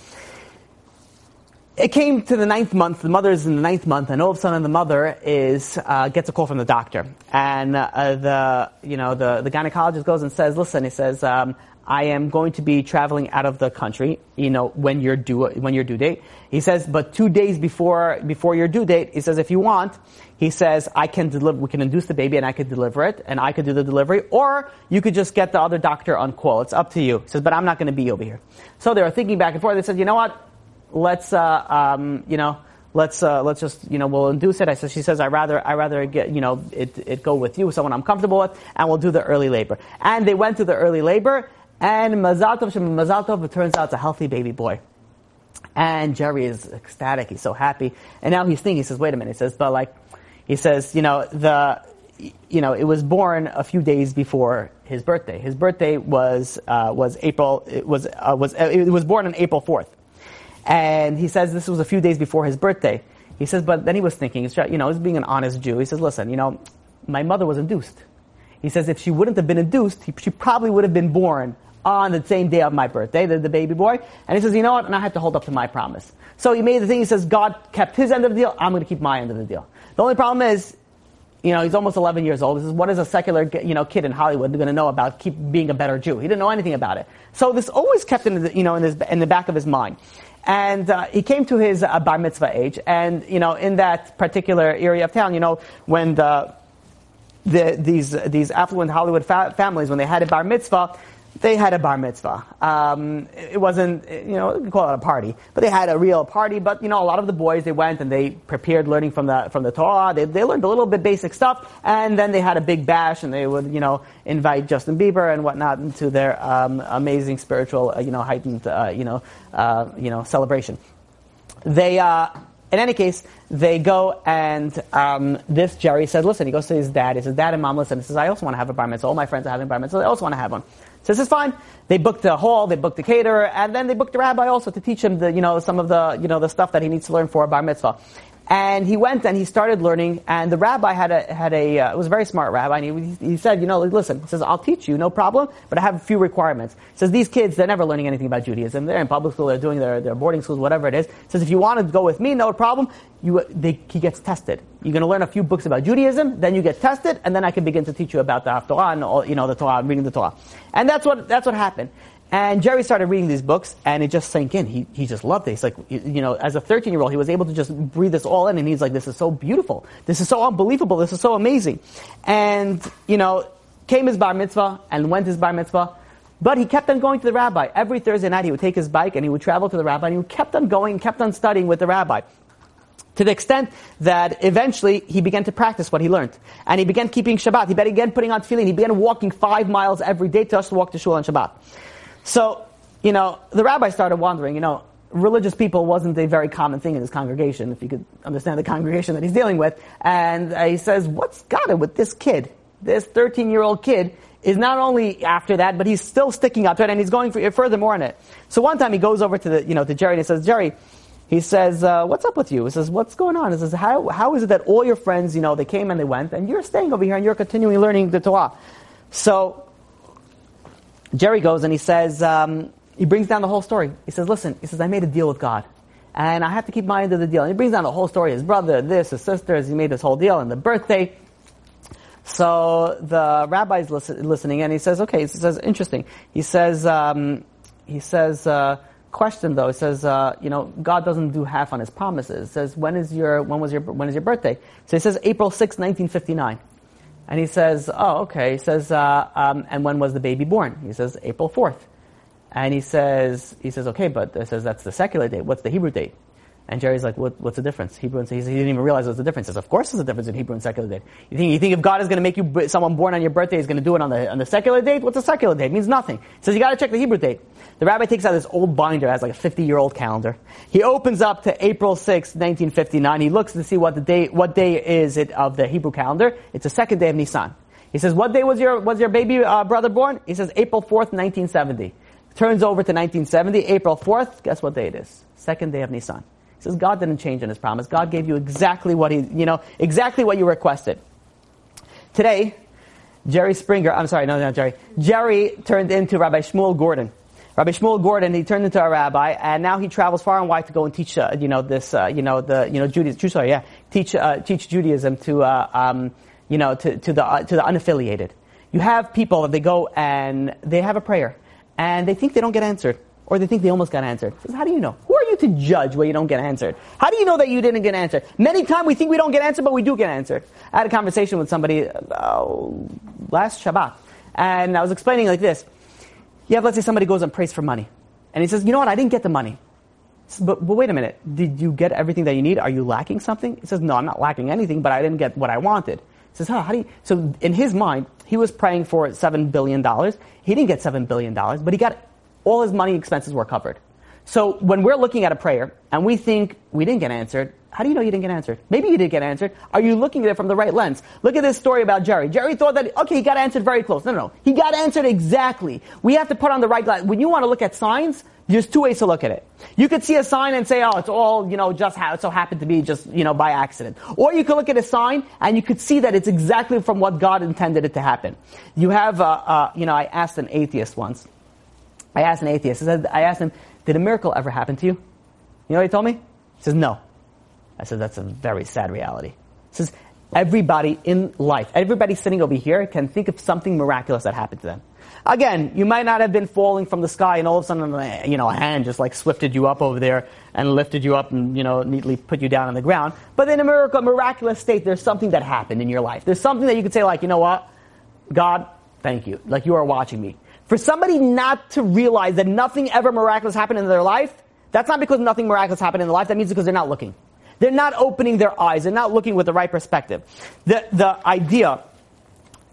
Speaker 2: It came to the ninth month. The mother's in the ninth month, and all of a sudden, the mother is uh, gets a call from the doctor, and uh, the you know the the gynecologist goes and says, "Listen," he says, um, I am going to be traveling out of the country, you know, when you're due, when your due date. He says, but two days before, before your due date, he says, if you want, he says, I can deliver, we can induce the baby and I could deliver it and I could do the delivery, or you could just get the other doctor on call. It's up to you. He says, but I'm not going to be over here. So they were thinking back and forth. They said, you know what? Let's, uh, um, you know, let's uh, let's just you know we'll induce it. I said she says I rather I rather get you know it it go with you, someone I'm comfortable with, and we'll do the early labor. And they went to the early labor, and Mazal Tov Mazal Tov, it turns out it's a healthy baby boy. And Jerry is ecstatic. He's so happy. And now he's thinking, he says, wait a minute. He says, but like, he says, you know, the, you know, it was born a few days before his birthday. His birthday was, uh, was April, it was, uh, was, uh, it was born on April 4th. And he says this was a few days before his birthday. He says, but then he was thinking, you know, he's being an honest Jew. He says, listen, you know, my mother was induced. He says if she wouldn't have been induced, she probably would have been born on the same day of my birthday, the, the baby boy. And he says, you know what? And I have to hold up to my promise. So he made the thing. He says, God kept his end of the deal. I'm going to keep my end of the deal. The only problem is, you know, he's almost 11 years old. This is what is a secular, you know, kid in Hollywood going to know about keep being a better Jew? He didn't know anything about it. So this always kept in the, you know, in, his, in the back of his mind. And uh, he came to his uh, bar mitzvah age, and you know, in that particular area of town, you know, when the, the these these affluent Hollywood fa- families, when they had a bar mitzvah, they had a bar mitzvah. Um, it wasn't, you know, you call it a party, but they had a real party. But you know, a lot of the boys they went and they prepared learning from the from the Torah. They, they learned a little bit basic stuff, and then they had a big bash, and they would, you know, invite Justin Bieber and whatnot into their um, amazing spiritual, uh, you know, heightened, uh, you know, uh, you know, celebration. They. Uh, in any case, they go and um, this Jerry said, listen, he goes to his dad. He says, Dad and Mom, listen. He says, I also want to have a bar mitzvah. All my friends are having bar mitzvah. I also want to have one. So this is fine. They booked the hall, they booked the caterer, and then they booked the rabbi also to teach him the, you know, some of the, you know, the stuff that he needs to learn for a bar mitzvah. And he went and he started learning, and the rabbi had a, had a, uh, was a very smart rabbi, and he, he said, you know, listen, he says, I'll teach you, no problem, but I have a few requirements. He says, these kids, they're never learning anything about Judaism. They're in public school, they're doing their, their boarding schools, whatever it is. He says, if you want to go with me, no problem, you, they, he gets tested. You're going to learn a few books about Judaism, then you get tested, and then I can begin to teach you about the Haftorah and all, you know, the Torah, reading the Torah. And that's what, that's what happened. And Jerry started reading these books, and it just sank in. He, he just loved it. He's like, you know, as a 13 year old, he was able to just breathe this all in, and he's like, this is so beautiful. This is so unbelievable. This is so amazing. And, you know, came his bar mitzvah and went his bar mitzvah. But he kept on going to the rabbi. Every Thursday night, he would take his bike and he would travel to the rabbi, and he kept on going, and kept on studying with the rabbi. To the extent that eventually he began to practice what he learned. And he began keeping Shabbat. He began putting on tefillin. He began walking five miles every day to just to walk to shul on Shabbat. So, you know, the rabbi started wondering, you know, religious people wasn't a very common thing in his congregation, if you could understand the [LAUGHS] congregation that he's dealing with. And uh, he says, what's got it with this kid? This 13 year old kid is not only after that, but he's still sticking up to it and he's going for, furthermore in it. So one time he goes over to the, you know, to Jerry and he says, Jerry, he says, uh, what's up with you? He says, what's going on? He says, how, how is it that all your friends, you know, they came and they went and you're staying over here and you're continuing learning the Torah? So Jerry goes and he says, um, he brings down the whole story. He says, listen, he says, I made a deal with God. And I have to keep my end of the deal. And he brings down the whole story. His brother, this, his sisters, he made this whole deal and the birthday. So the rabbi's listen, listening and he says, okay, he says, interesting. He says, um, he says, uh, question though, he says, uh, you know, God doesn't do half on his promises. He says, when is your, when was your, when is your birthday? So he says, April 6, 1959. And he says, oh, okay. He says, uh, um, and when was the baby born? He says, April 4th. And he says, he says, okay, but says that's the secular date. What's the Hebrew date? And Jerry's like, what, what's the difference? Hebrew and he, didn't even realize what's the difference. Says, of course there's a difference in Hebrew and secular date. You think, you think if God is going to make you someone born on your birthday, he's going to do it on the, on the secular date? What's a secular date? It means nothing. He says, you got to check the Hebrew date. The rabbi takes out this old binder, has like a 50 year old calendar. He opens up to April 6, 1959. He looks to see what the day, what day is it of the Hebrew calendar. It's the second day of Nisan. He says, what day was your, was your baby uh, brother born? He says, April 4th, 1970. Turns over to 1970, April 4th, guess what day it is? Second day of Nisan. He says, God didn't change in his promise. God gave you exactly what he, you know, exactly what you requested. Today, Jerry Springer, I'm sorry, no, no, Jerry. Jerry turned into Rabbi Shmuel Gordon. Rabbi Shmuel Gordon, he turned into a rabbi, and now he travels far and wide to go and teach, uh, you know, this, uh, you know, the, you know, Judaism, sorry, yeah, teach, uh, teach Judaism to, uh, um, you know, to, to the, uh, to the unaffiliated. You have people that they go and they have a prayer, and they think they don't get answered, or they think they almost got answered. Says, how do you know? To judge where you don't get answered? How do you know that you didn't get answered? Many times we think we don't get answered, but we do get answered. I had a conversation with somebody uh, last Shabbat, and I was explaining like this. You have, let's say, somebody goes and prays for money, and he says, you know what? I didn't get the money. But, but wait a minute. Did you get everything that you need? Are you lacking something? He says, no, I'm not lacking anything, but I didn't get what I wanted. He says, how do you? So in his mind, he was praying for seven billion dollars. He didn't get seven billion dollars, but he got all his money expenses were covered. So when we're looking at a prayer and we think we didn't get answered, how do you know you didn't get answered? Maybe you did get answered. Are you looking at it from the right lens? Look at this story about Jerry. Jerry thought that, okay, he got answered very close. No, no, no. He got answered exactly. We have to put on the right glass. When you want to look at signs, there's two ways to look at it. You could see a sign and say, oh, it's all, you know, just how it so happened to be just, you know, by accident. Or you could look at a sign and you could see that it's exactly from what God intended it to happen. You have, uh, uh, you know, I asked an atheist once, I asked an atheist. I, said, I asked him, "Did a miracle ever happen to you?" You know what he told me? He says, "No." I said, "That's a very sad reality." He says, "Everybody in life, everybody sitting over here, can think of something miraculous that happened to them." Again, you might not have been falling from the sky and all of a sudden, you know, a hand just like swifted you up over there and lifted you up and, you know, neatly put you down on the ground. But in a miracle, miraculous state, there's something that happened in your life. There's something that you could say like, you know what? God, thank you. Like you are watching me. For somebody not to realize that nothing ever miraculous happened in their life, that's not because nothing miraculous happened in their life. That means because they're not looking. They're not opening their eyes. They're not looking with the right perspective. The, the idea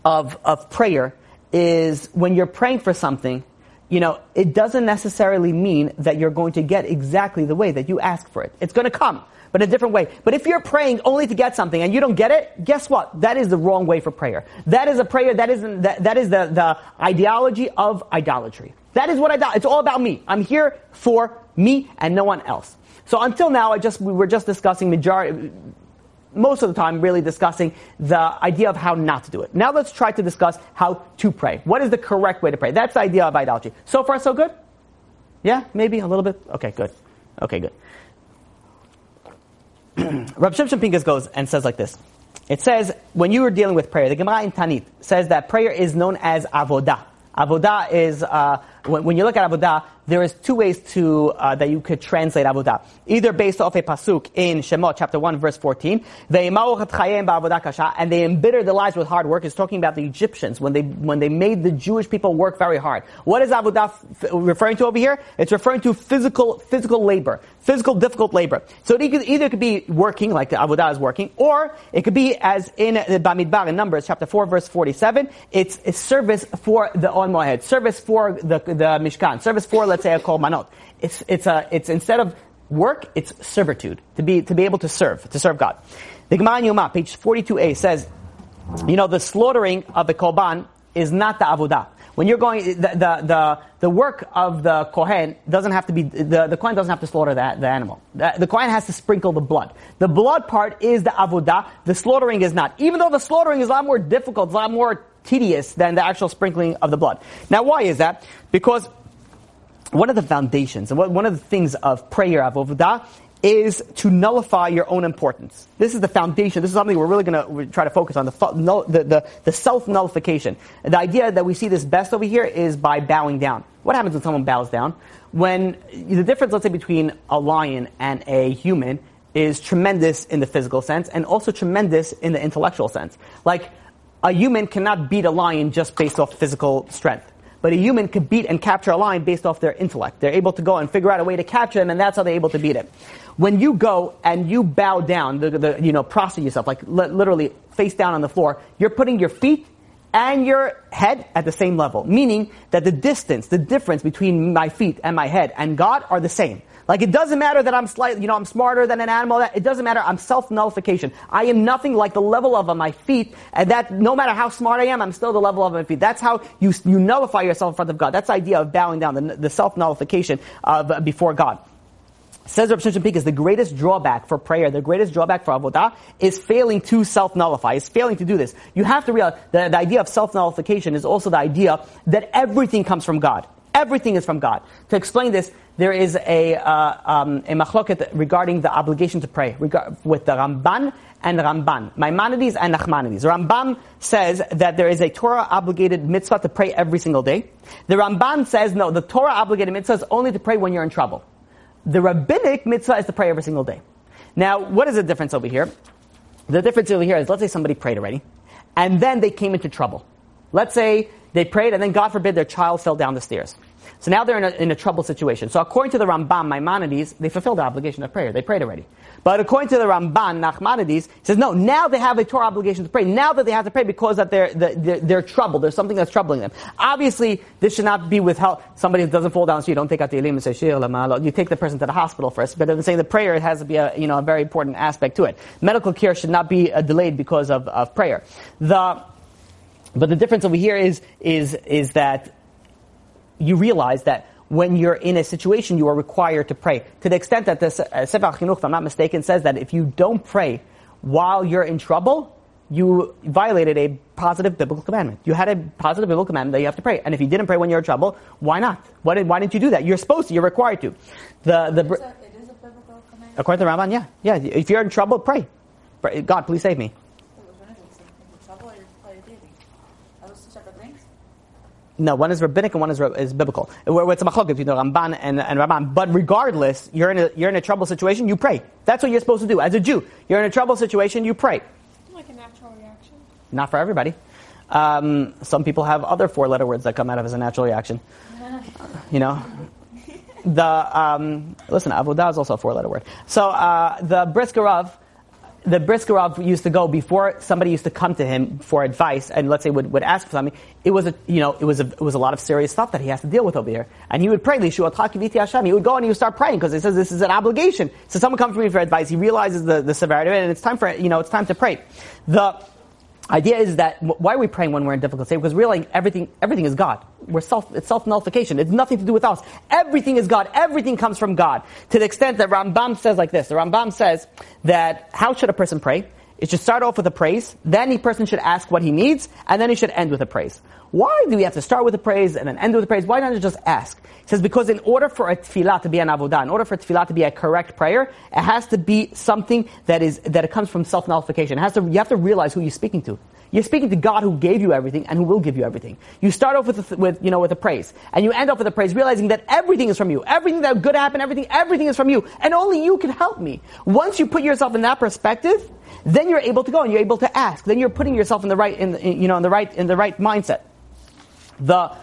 Speaker 2: of, of prayer is when you're praying for something, you know, it doesn't necessarily mean that you're going to get exactly the way that you ask for it. It's going to come, but a different way. But if you're praying only to get something and you don't get it, guess what? That is the wrong way for prayer. That is a prayer that isn't, that, that is the, the ideology of idolatry. That is what I, it's all about me. I'm here for me and no one else. So until now, I just, we were just discussing majority, most of the time really discussing the idea of how not to do it. Now let's try to discuss how to pray. What is the correct way to pray? That's the idea of idolatry. So far, so good? Yeah, maybe a little bit? Okay, good. Okay, good. [CLEARS THROAT] Rab Shimshon Pincus goes and says like this. It says, when you are dealing with prayer, the Gemara in Taanit says that prayer is known as avodah. Avodah is, uh, when, when, you look at avodah, there is two ways to uh, that you could translate avodah. Either based off a pasuk in Shemot chapter one verse fourteen, and they embitter their lives with hard work. Is talking about the Egyptians when they when they made the Jewish people work very hard. What is avodah f- referring to over here? It's referring to physical physical labor, physical difficult labor. So it could, either could be working like the avodah is working, or it could be as in the Bamidbar in Numbers chapter four verse forty seven. It's a service for the Ohel Moed, service for the the mishkan, service for let's say korbanot. It's, it's a, it's instead of work, it's servitude. To be, to be able to serve, to serve God. The Gemara Yoma, page 42a says, you know, the slaughtering of the korban is not the avodah. When you're going, the, the, the, the, work of the Kohen doesn't have to be, the, the Kohen doesn't have to slaughter the, the animal. The, the Kohen has to sprinkle the blood. The blood part is the avodah, the slaughtering is not. Even though the slaughtering is a lot more difficult, a lot more tedious than the actual sprinkling of the blood. Now why is that? Because one of the foundations, and one of the things of prayer, avodah, is to nullify your own importance. This is the foundation. This is something we're really going to try to focus on, the, the, the, the self-nullification. The idea that we see this best over here is by bowing down. What happens when someone bows down? When the difference, let's say, between a lion and a human is tremendous in the physical sense and also tremendous in the intellectual sense. Like, a human cannot beat a lion just based off physical strength but a human could beat and capture a lion based off their intellect. They're able to go and figure out a way to capture him, and that's how they're able to beat it. When you go and you bow down, the, the, you know, prostrate yourself, like li- literally face down on the floor, you're putting your feet and your head at the same level. Meaning that the distance, the difference between my feet and my head and God are the same. Like it doesn't matter that I'm slightly, you know, I'm smarter than an animal. That, it doesn't matter. I'm self-nullification. I am nothing like the level of my feet, and that no matter how smart I am, I'm still the level of my feet. That's how you you nullify yourself in front of God. That's the idea of bowing down, the, the self-nullification of before God. Says Rav Shimshon Pincus, the greatest drawback for prayer, the greatest drawback for avodah is failing to self-nullify, is failing to do this. You have to realize that the idea of self-nullification is also the idea that everything comes from God. Everything is from God. To explain this, there is a, uh, um, a machloket regarding the obligation to pray with the Rambam and Ramban, Maimonides and Nachmanides. Rambam says that there is a Torah obligated mitzvah to pray every single day. The Ramban says no, the Torah obligated mitzvah is only to pray when you're in trouble. The rabbinic mitzvah is to pray every single day. Now, what is the difference over here? The difference over here is let's say somebody prayed already, and then they came into trouble. Let's say they prayed, and then God forbid their child fell down the stairs. So now they're in a, in a troubled situation. So according to the Rambam Maimonides, they fulfilled the obligation of prayer. They prayed already. But according to the Ramban, Nachmanides, he says, no, now they have a Torah obligation to pray. Now that they have to pray because that they're, they're, they're troubled. There's something that's troubling them. Obviously, this should not be withheld. Somebody who doesn't fall down, so you don't take out the Tehillim and say, Shir You take the person to the hospital first. But I'm saying the prayer it has to be a, you know, a very important aspect to it. Medical care should not be uh, delayed because of, of prayer. The, but the difference over here is, is, is that you realize that when you're in a situation, you are required to pray. To the extent that the uh, Sefer Chinuch, if I'm not mistaken, says that if you don't pray while you're in trouble, you violated a positive biblical commandment. You had a positive biblical commandment that you have to pray. And if you didn't pray when you're in trouble, why not? Why, did, why didn't you do that? You're supposed to. You're required to. The, the,
Speaker 3: It's a, it is a biblical command.
Speaker 2: according to the Ramban, yeah. Yeah. If you're in trouble, pray. Pray. God, please save me.
Speaker 3: It was one of those things. In trouble or or you're dealing. Are those two separate things?
Speaker 2: No, one is rabbinic and one is, is biblical. Where It's a machlok between the Rambam and, and Ramban. But regardless, you're in, a, you're in a trouble situation, you pray. That's what you're supposed to do. As a Jew, you're in a trouble situation, you pray.
Speaker 4: Like a natural reaction.
Speaker 2: Not for everybody. Um, some people have other four-letter words that come out of as a natural reaction. [LAUGHS] You know, the um, listen, avodah is also a four-letter word. So uh, the Brisker Rov, the Brisker Rov used to go before somebody used to come to him for advice, and let's say would, would ask for something. It was a you know it was a it was a lot of serious stuff that he has to deal with over here, and he would pray. "Lishuatcha kiviti Hashem." He would go and he would start praying because he says this is an obligation. So someone comes to me for advice. He realizes the, the severity of it, and it's time for you know it's time to pray. The idea is that why are we praying when we're in difficult state? Because realizing everything, everything is God. We're self, it's self nullification. It's nothing to do with us. Everything is God. Everything comes from God. To the extent that Rambam says like this. The Rambam says that how should a person pray? It should start off with a praise, then the person should ask what he needs, and then he should end with a praise. Why do we have to start with a praise and then end with a praise? Why don't you just ask? He says because in order for a tefillah to be an avodah, in order for a tefillah to be a correct prayer, it has to be something that is that it comes from self nullification. It has to you have to realize who you're speaking to. You're speaking to God who gave you everything and who will give you everything. You start off with, a, with you know, with a praise. And you end off with a praise, realizing that everything is from you. Everything that good happened, everything, everything is from you. And only you can help me. Once you put yourself in that perspective, then you're able to go and you're able to ask. Then you're putting yourself in the right, in, in you know, in the right, in the right mindset. The,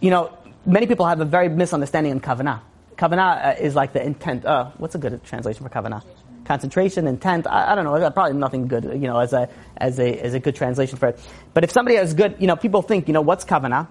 Speaker 2: you know, many people have a very misunderstanding in kavanah. Kavanah uh, is like the intent. Uh, what's a good translation for kavanah? Concentration, intent. I, I don't know. Probably nothing good. You know, as a as a as a good translation for it. But if somebody has good, you know, people think, you know, what's kavanah?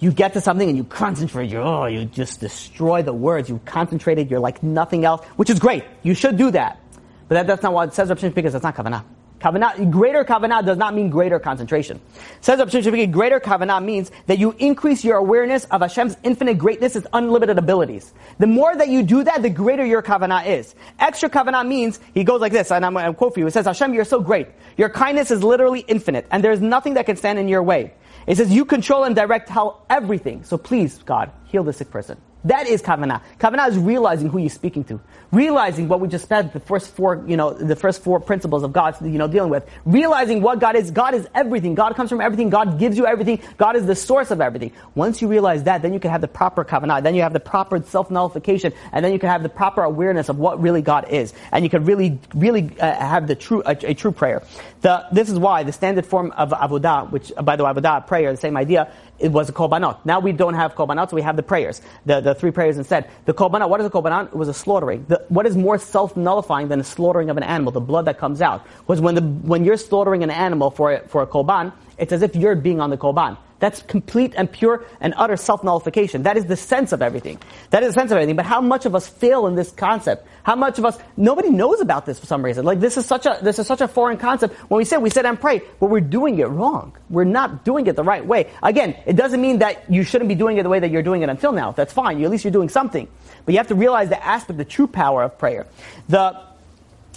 Speaker 2: You get to something and you concentrate. You oh, you just destroy the words. You concentrated. You're like nothing else, which is great. You should do that. But that, that's not what it says because that's not kavanah. Kavanah, greater kavanah does not mean greater concentration. Says Rav Shimon greater kavanah means that you increase your awareness of Hashem's infinite greatness, His unlimited abilities. The more that you do that, the greater your kavanah is. Extra kavanah means, he goes like this, and I'm to quote for you. It says, Hashem, you're so great. Your kindness is literally infinite, and there's nothing that can stand in your way. It says, you control and direct how everything. So please, God, heal the sick person. That is kavanah. Kavanah is realizing who you're speaking to, realizing what we just said, the first four, you know, the first four principles of God, you know, dealing with, realizing what God is. God is everything. God comes from everything. God gives you everything. God is the source of everything. Once you realize that, then you can have the proper kavanah. Then you have the proper self nullification, and then you can have the proper awareness of what really God is, and you can really, really uh, have the true, a, a, true prayer. The, this is why the standard form of avodah, which by the way, avodah prayer, the same idea, it was a korbanot. Now we don't have korbanot, so we have the prayers, the, the three prayers instead. The korbanot, what is a korbanot? It was a slaughtering. The, what is more self-nullifying than a slaughtering of an animal, the blood that comes out? Was when, the, when you're slaughtering an animal for, a, for a korban, it's as if you're being on the korban. That's complete and pure and utter self-nullification. That is the sense of everything. That is the sense of everything. But how much of us fail in this concept? How much of us, nobody knows about this for some reason. Like this is such a, this is such a foreign concept. When we say, we sit and pray, but we're doing it wrong. We're not doing it the right way. Again, it doesn't mean that you shouldn't be doing it the way that you're doing it until now. That's fine. You, at least you're doing something. But you have to realize the aspect, the true power of prayer. The,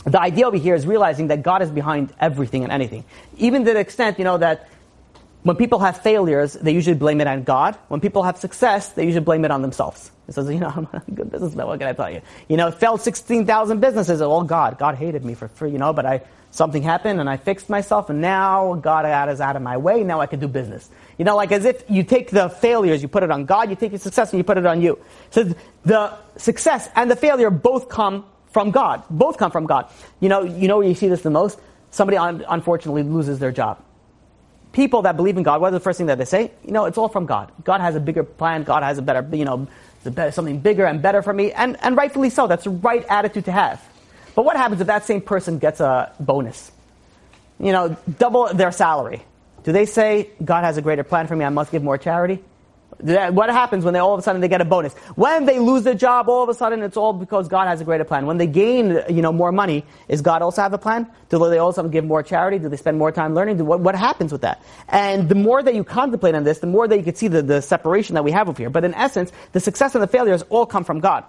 Speaker 2: the idea over here is realizing that God is behind everything and anything. Even to the extent, you know, that when people have failures, they usually blame it on God. When people have success, they usually blame it on themselves. It says, you know, [LAUGHS] I'm a good businessman, what can I tell you? You know, it failed 16,000 businesses, all God. God hated me for free, you know, but I, something happened and I fixed myself and now God is out of my way, now I can do business. You know, like as if you take the failures, you put it on God, you take your success and you put it on you. So the success and the failure both come from God. Both come from God. You know, you know where you see this the most? Somebody un- unfortunately loses their job people that believe in God, what is the first thing that they say? You know, it's all from God. God has a bigger plan. God has a better, you know, something bigger and better for me. And, and rightfully so. That's the right attitude to have. But what happens if that same person gets a bonus? You know, double their salary. Do they say, God has a greater plan for me, I must give more charity? What happens when they all of a sudden they get a bonus? When they lose their job, all of a sudden it's all because God has a greater plan. When they gain, you know, more money, is God also have a plan? Do they also give more charity? Do they spend more time learning? Do, what, what happens with that? And the more that you contemplate on this, the more that you can see the, the separation that we have over here. But in essence, the success and the failures all come from God.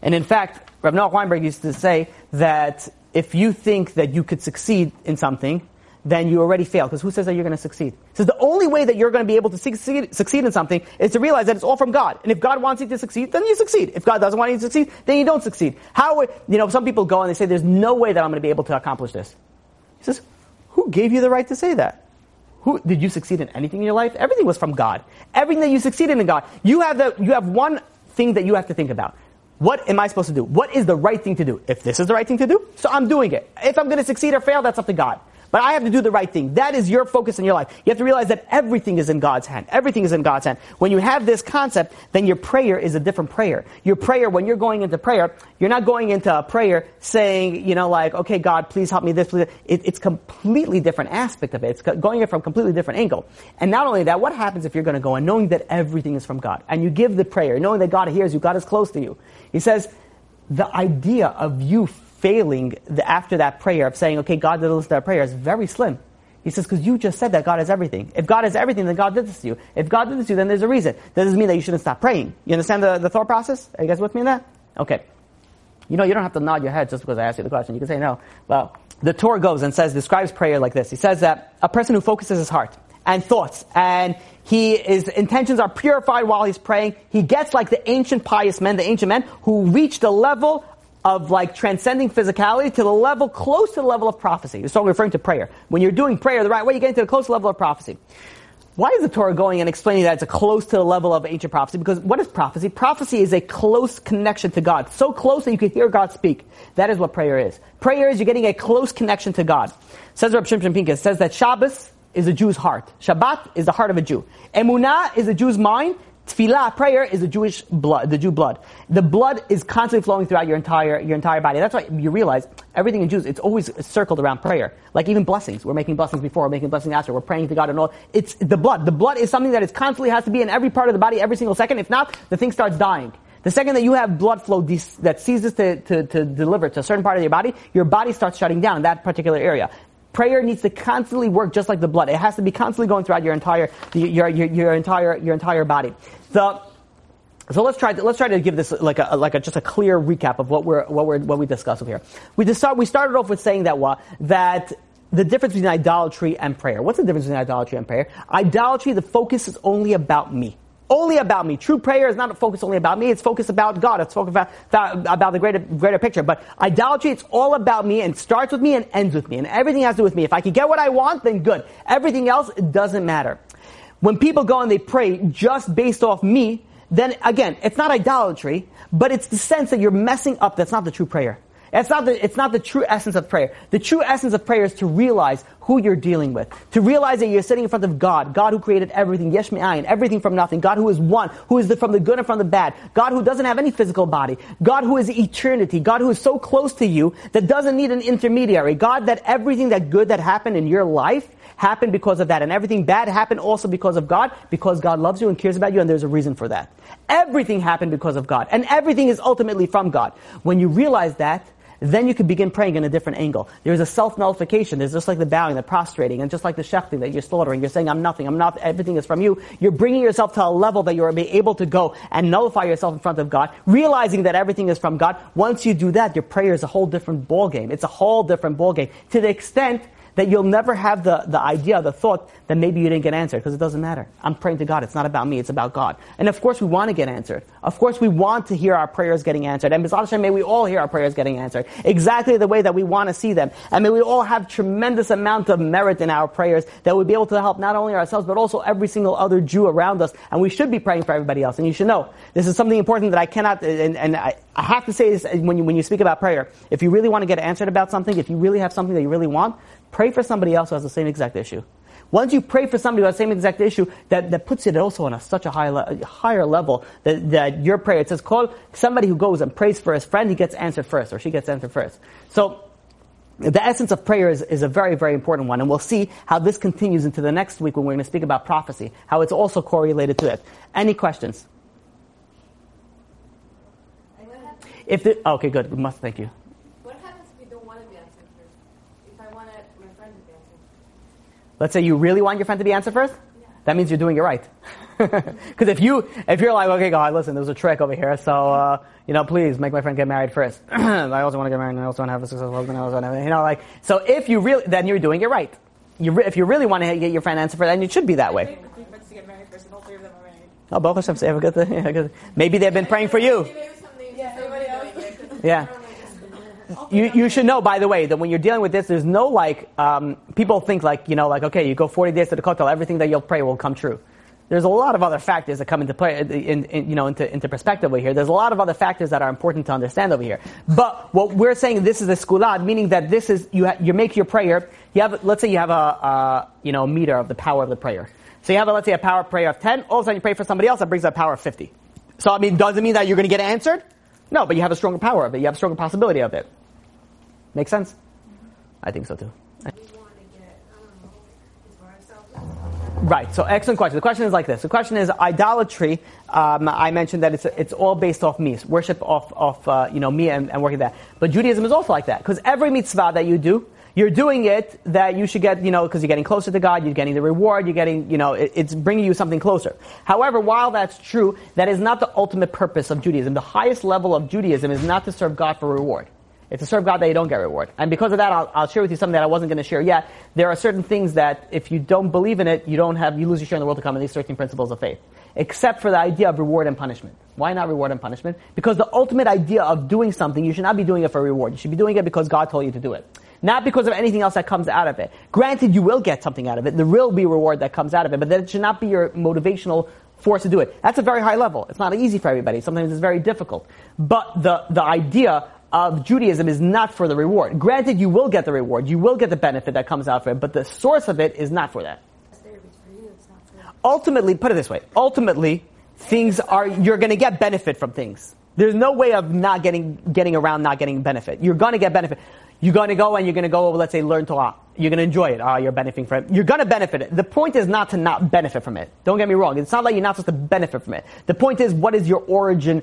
Speaker 2: And in fact, Rav Noach Weinberg used to say that if you think that you could succeed in something, then you already failed. Because who says that you're going to succeed? So the only way that you're going to be able to succeed, succeed in something is to realize that it's all from God. And if God wants you to succeed, then you succeed. If God doesn't want you to succeed, then you don't succeed. How, you know, some people go and they say, there's no way that I'm going to be able to accomplish this. He says, who gave you the right to say that? Who, did you succeed in anything in your life? Everything was from God. Everything that you succeeded in God. You have the, you have one thing that you have to think about. What am I supposed to do? What is the right thing to do? If this is the right thing to do, so I'm doing it. If I'm going to succeed or fail, that's up to God. But I have to do the right thing. That is your focus in your life. You have to realize that everything is in God's hand. Everything is in God's hand. When you have this concept, then your prayer is a different prayer. Your prayer, when you're going into prayer, you're not going into a prayer saying, you know, like, okay, God, please help me this, please. It, it's completely different aspect of it. It's going in from a completely different angle. And not only that, what happens if you're going to go and knowing that everything is from God and you give the prayer, knowing that God hears you, God is close to you. He says, the idea of you failing the, after that prayer of saying, okay, God did listen to that prayer is very slim. He says, because you just said that God has everything. If God has everything, then God did this to you. If God did this to you, then there's a reason. That doesn't mean that you shouldn't stop praying. You understand the, the thought process? Are you guys with me in that? Okay. You know, you don't have to nod your head just because I asked you the question. You can say no. Well, the Torah goes and says, describes prayer like this. He says that a person who focuses his heart and thoughts and he, his intentions are purified while he's praying. He gets like the ancient pious men, the ancient men who reached the level of like transcending physicality to the level close to the level of prophecy. So I'm referring to prayer. When you're doing prayer the right way, you get into the close level of prophecy. Why is the Torah going and explaining that it's a close to the level of ancient prophecy? Because what is prophecy? Prophecy is a close connection to God. So close that you can hear God speak. That is what prayer is. Prayer is you're getting a close connection to God. Says Reb Shimshon Pincus, says that Shabbos is a Jew's heart. Shabbat is the heart of a Jew. Emunah is a Jew's mind. Tefillah, prayer, is the Jewish blood, the Jew blood. The blood is constantly flowing throughout your entire, your entire body. That's why you realize everything in Jews, it's always circled around prayer. Like even blessings. We're making blessings before, we're making blessings after, we're praying to God and all. It's the blood. The blood is something that is constantly has to be in every part of the body every single second. If not, the thing starts dying. The second that you have blood flow de- that ceases to, to, to deliver to a certain part of your body, your body starts shutting down that particular area prayer needs to constantly work just like the blood. It has to be constantly going throughout your entire your, your, your entire your entire body. The so let's try to, let's try to give this like a like a, just a clear recap of what we're what we're what we discussed here. We just start, we started off with saying that what that the difference between idolatry and prayer. What's the difference between idolatry and prayer? Idolatry, the focus is only about me. Only about me. True prayer is not focused only about me, it's focused about God. It's focused about, about the greater, greater picture. But idolatry, it's all about me and starts with me and ends with me. And everything has to do with me. If I can get what I want, then good. Everything else, it doesn't matter. When people go and they pray just based off me, then again, it's not idolatry, but it's the sense that you're messing up. That's not the true prayer. It's not the, it's not the true essence of prayer. The true essence of prayer is to realize who you're dealing with. To realize that you're sitting in front of God, God who created everything, yesh me'ayin, everything from nothing, God who is one, who is the, from the good and from the bad, God who doesn't have any physical body, God who is eternity, God who is so close to you that doesn't need an intermediary, God that everything that good that happened in your life happened because of that. And everything bad happened also because of God, because God loves you and cares about you, and there's a reason for that. Everything happened because of God, and everything is ultimately from God. When you realize that, then you can begin praying in a different angle. There's a self-nullification. There's just like the bowing, the prostrating, and just like the shechting that you're slaughtering. You're saying, I'm nothing, I'm not, everything is from you. You're bringing yourself to a level that you're able to go and nullify yourself in front of God, realizing that everything is from God. Once you do that, your prayer is a whole different ballgame. It's a whole different ballgame. To the extent that you'll never have the, the idea, the thought that maybe you didn't get answered because it doesn't matter. I'm praying to God. It's not about me. It's about God. And of course we want to get answered. Of course we want to hear our prayers getting answered. And B'ezras Hashem, may we all hear our prayers getting answered exactly the way that we want to see them. And may we all have tremendous amount of merit in our prayers that we'll be able to help not only ourselves but also every single other Jew around us. And we should be praying for everybody else. And you should know this is something important that I cannot and, and I, I have to say this when you when you speak about prayer. If you really want to get answered about something, if you really have something that you really want, Pray for somebody else who has the same exact issue. Once you pray for somebody who has the same exact issue, that, that puts it also on a, such a high le- higher level that, that your prayer, it says, call somebody who goes and prays for his friend, he gets answered first, or she gets answered first. So, the essence of prayer is, is a very, very important one, and we'll see how this continues into the next week when we're going to speak about prophecy, how it's also correlated to it. Any questions? If the, okay, good. We must thank you.
Speaker 4: What happens if we don't want to be answered first? If I want my friend to be answered?
Speaker 2: Let's say you really want your friend to be answered first.
Speaker 4: Yeah.
Speaker 2: that means you're doing it right. [LAUGHS] Because if you if you're like, okay, God, listen, there's a trick over here, so uh, you know, please make my friend get married first. [CLEARS THROAT] I also want to get married, and I also want to have a successful husband. I also want to, you know, like so. If you really, then you're doing it right. You re- if you really want to get your friend answer for, then it should be that way.
Speaker 3: Wait for three friends to get married first, and all of them are married.
Speaker 2: Oh, Baruch Hashem, say have a good thing. [LAUGHS] Yeah. Maybe they've been praying for you.
Speaker 3: Yeah, everybody else.
Speaker 2: Yeah. You, you should know, by the way, that when you're dealing with this, there's no like, um, people think like, you know, like, okay, you go 40 days to the kotel, everything that you'll pray will come true. There's a lot of other factors that come into play, in, in, you know, into, into perspective over here. There's a lot of other factors that are important to understand over here. But what we're saying, this is a segulah, meaning that this is, you, ha- you make your prayer, you have, let's say you have a, you know, a meter of the power of the prayer. So you have, a, let's say, a power prayer of 10, all of a sudden you pray for somebody else, that brings a power of 50. So, I mean, does it mean that you're going to get answered? No, but you have a stronger power of it. You have a stronger possibility of it. Make sense? I think so too. Right. So excellent question. The question is like this. The question is idolatry. Um, I mentioned that it's it's all based off me, worship of of uh, you know me and, and working that. But Judaism is also like that because every mitzvah that you do, you're doing it that you should get you know because you're getting closer to God, you're getting the reward, you're getting you know it, it's bringing you something closer. However, while that's true, that is not the ultimate purpose of Judaism. The highest level of Judaism is not to serve God for reward. It's to serve God that you don't get reward. And because of that, I'll, I'll share with you something that I wasn't going to share yet. There are certain things that if you don't believe in it, you don't have, you lose your share in the world to come in these 13 principles of faith. Except for the idea of reward and punishment. Why not reward and punishment? Because the ultimate idea of doing something, you should not be doing it for reward. You should be doing it because God told you to do it. Not because of anything else that comes out of it. Granted, you will get something out of it. There will be reward that comes out of it, but that should not be your motivational force to do it. That's a very high level. It's not easy for everybody. Sometimes it's very difficult. But the, the idea of Judaism is not for the reward. Granted, you will get the reward, you will get the benefit that comes out of it, but the source of it is not for that. Ultimately, put it this way: ultimately, things are you're going to get benefit from things. There's no way of not getting getting around not getting benefit. You're going to get benefit. You're going to go and you're going to go, let's say, learn Torah. You're going to enjoy it. Ah, you're benefiting from it. You're going to benefit it. The point is not to not benefit from it. Don't get me wrong. It's not like you're not supposed to benefit from it. The point is, what is your origin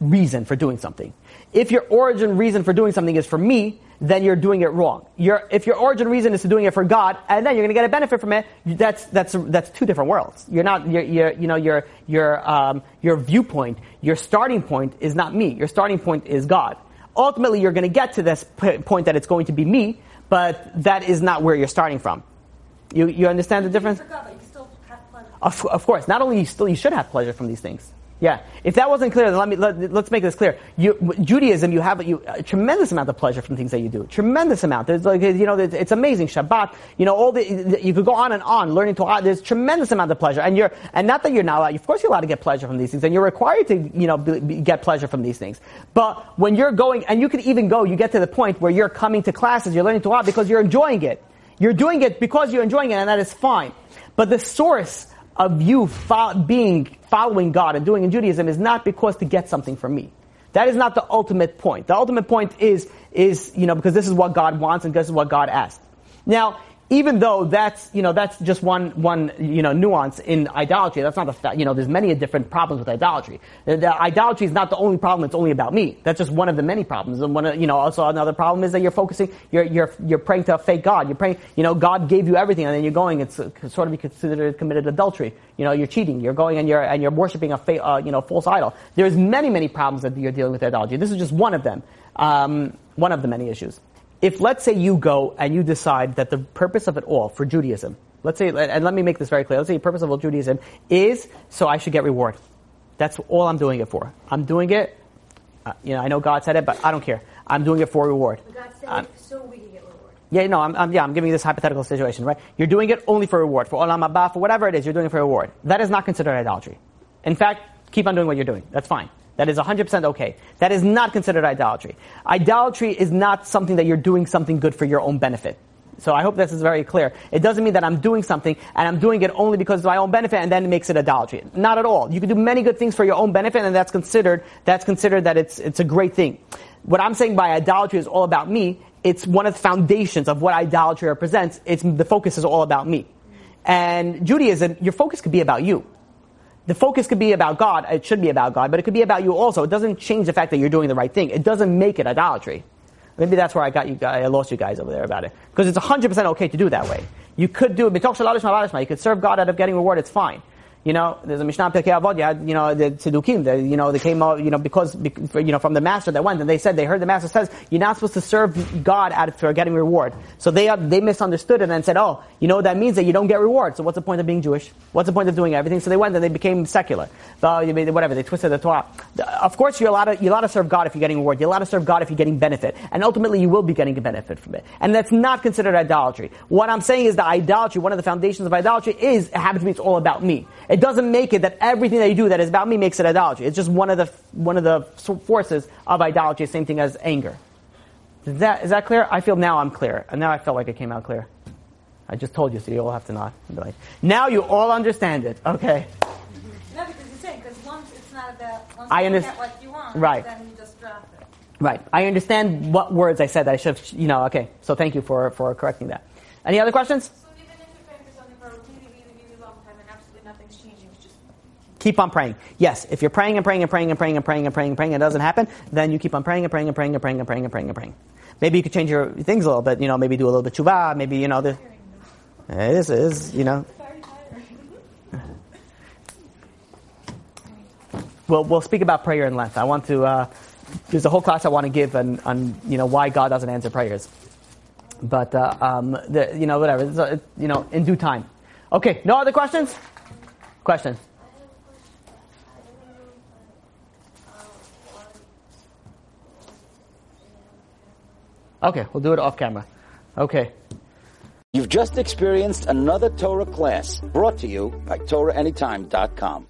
Speaker 2: reason for doing something? If your origin reason for doing something is for me, then you're doing it wrong. Your, if your origin reason is to doing it for God, and then you're going to get a benefit from it, that's that's that's two different worlds. You're not, you're, you're you know, your your um, your viewpoint, your starting point is not me. Your starting point is God. Ultimately, you're going to get to this p- point that it's going to be me, but that is not where you're starting from. You you understand the difference?
Speaker 3: For God, but you still have pleasure.
Speaker 2: Of, of course, not only you still you should have pleasure from these things. Yeah. If that wasn't clear, then let me let, us make this clear. You, Judaism, you have you, a tremendous amount of pleasure from things that you do. Tremendous amount. There's like you know, it's, amazing. Shabbat. You know, all the you could go on and on learning Torah. Uh, there's tremendous amount of pleasure, and you're and not that you're not allowed. Of course, you're allowed to get pleasure from these things, and you're required to you know be, be, get pleasure from these things. But when you're going, and you can even go, you get to the point where you're coming to classes, you're learning Torah uh, because you're enjoying it. You're doing it because you're enjoying it, and that is fine. But the source of you fo- being following God and doing in Judaism is not because to get something from me. That is not the ultimate point. The ultimate point is is you know because this is what God wants and this is what God asked. Now, even though that's you know that's just one one you know nuance in idolatry. That's not the fact. You know, there's many different problems with idolatry. The, the idolatry is not the only problem. It's only about me. That's just one of the many problems. And one of, you know also another problem is that you're focusing. You're you're you're praying to a fake God. You're praying. You know, God gave you everything, and then you're going. It's uh, sort of be considered committed adultery. You know, you're cheating. You're going and you're and you're worshiping a fa- uh, you know false idol. There's many many problems that you're dealing with idolatry. This is just one of them. Um, one of the many issues if let's say you go and you decide that the purpose of it all for Judaism, let's say, and let me make this very clear, let's say the purpose of all Judaism is so I should get reward. That's all I'm doing it for. I'm doing it, uh, you know, I know God said it, but I don't care. I'm doing it for reward.
Speaker 5: God said
Speaker 2: Um,
Speaker 5: it so we can get reward.
Speaker 2: Yeah, no, I'm, I'm, yeah, I'm giving you this hypothetical situation, right? You're doing it only for reward. For olam haba, for whatever it is, you're doing it for reward. That is not considered idolatry. In fact, keep on doing what you're doing. That's fine. That is 100% okay. That is not considered idolatry. Idolatry is not something that you're doing something good for your own benefit. So I hope this is very clear. It doesn't mean that I'm doing something and I'm doing it only because of my own benefit and then it makes it idolatry. Not at all. You can do many good things for your own benefit and that's considered, that's considered that it's, it's a great thing. What I'm saying by idolatry is all about me. It's one of the foundations of what idolatry represents. It's, the focus is all about me. And Judaism, your focus could be about you. The focus could be about God. It should be about God, but it could be about you also. It doesn't change the fact that you're doing the right thing. It doesn't make it idolatry. Maybe that's where I got you. guys- I lost you guys over there about it because it's 100% okay to do that way. You could do it. You could serve God out of getting reward. It's fine. You know, there's a Mishnah Pirkei Avot. You had, you know, the Tzedukim. The, you know, they came out, you know, because, you know, from the master that went, and they said they heard the master says you're not supposed to serve God out of, for getting reward. So they uh, they misunderstood it and said, oh, you know, that means that you don't get reward. So what's the point of being Jewish? What's the point of doing everything? So they went and they became secular. So, whatever they twisted the Torah. Of course, you're allowed to you're allowed to serve God if you're getting reward. You're allowed to serve God if you're getting benefit, and ultimately you will be getting a benefit from it. And that's not considered idolatry. What I'm saying is that idolatry, one of the foundations of idolatry, is it happens to be it's all about me. It doesn't make it that everything that you do that is about me makes it idolatry. It's just one of the one of the forces of idolatry. Same thing as anger. Is that is that clear? I feel now I'm clear, and now I felt like it came out clear. I just told you, so you all have to nod. like, now you all understand it. Okay.
Speaker 3: No, because you're saying, because once it's not about, once
Speaker 2: I
Speaker 3: you
Speaker 2: underst-
Speaker 3: get what you want,
Speaker 2: Right.
Speaker 3: then you just drop it.
Speaker 2: Right. I understand what words I said that I should have, you know, okay. So thank you for, for correcting that. Any other questions?
Speaker 4: So even if you're praying for something for a really, really, really long time and absolutely nothing's changing, it's just
Speaker 2: Keep on praying. Yes, if you're praying and praying and praying and praying and praying and praying and praying and it doesn't happen, then you keep on praying and praying and praying and praying and praying and praying and praying. Maybe you could change your things a little bit, you know, maybe do a little bit tshuva, maybe, you know, the, it is, it is, you know. We'll, we'll speak about prayer in length. I want to, uh, there's a whole class I want to give on, on, you know, why God doesn't answer prayers. But, uh, um, the, you know, whatever, it's, uh, you know, in due time. Okay, no other questions? Questions? Okay, we'll do it off camera. Okay.
Speaker 1: You've just experienced another Torah class brought to you by TorahAnytime.com.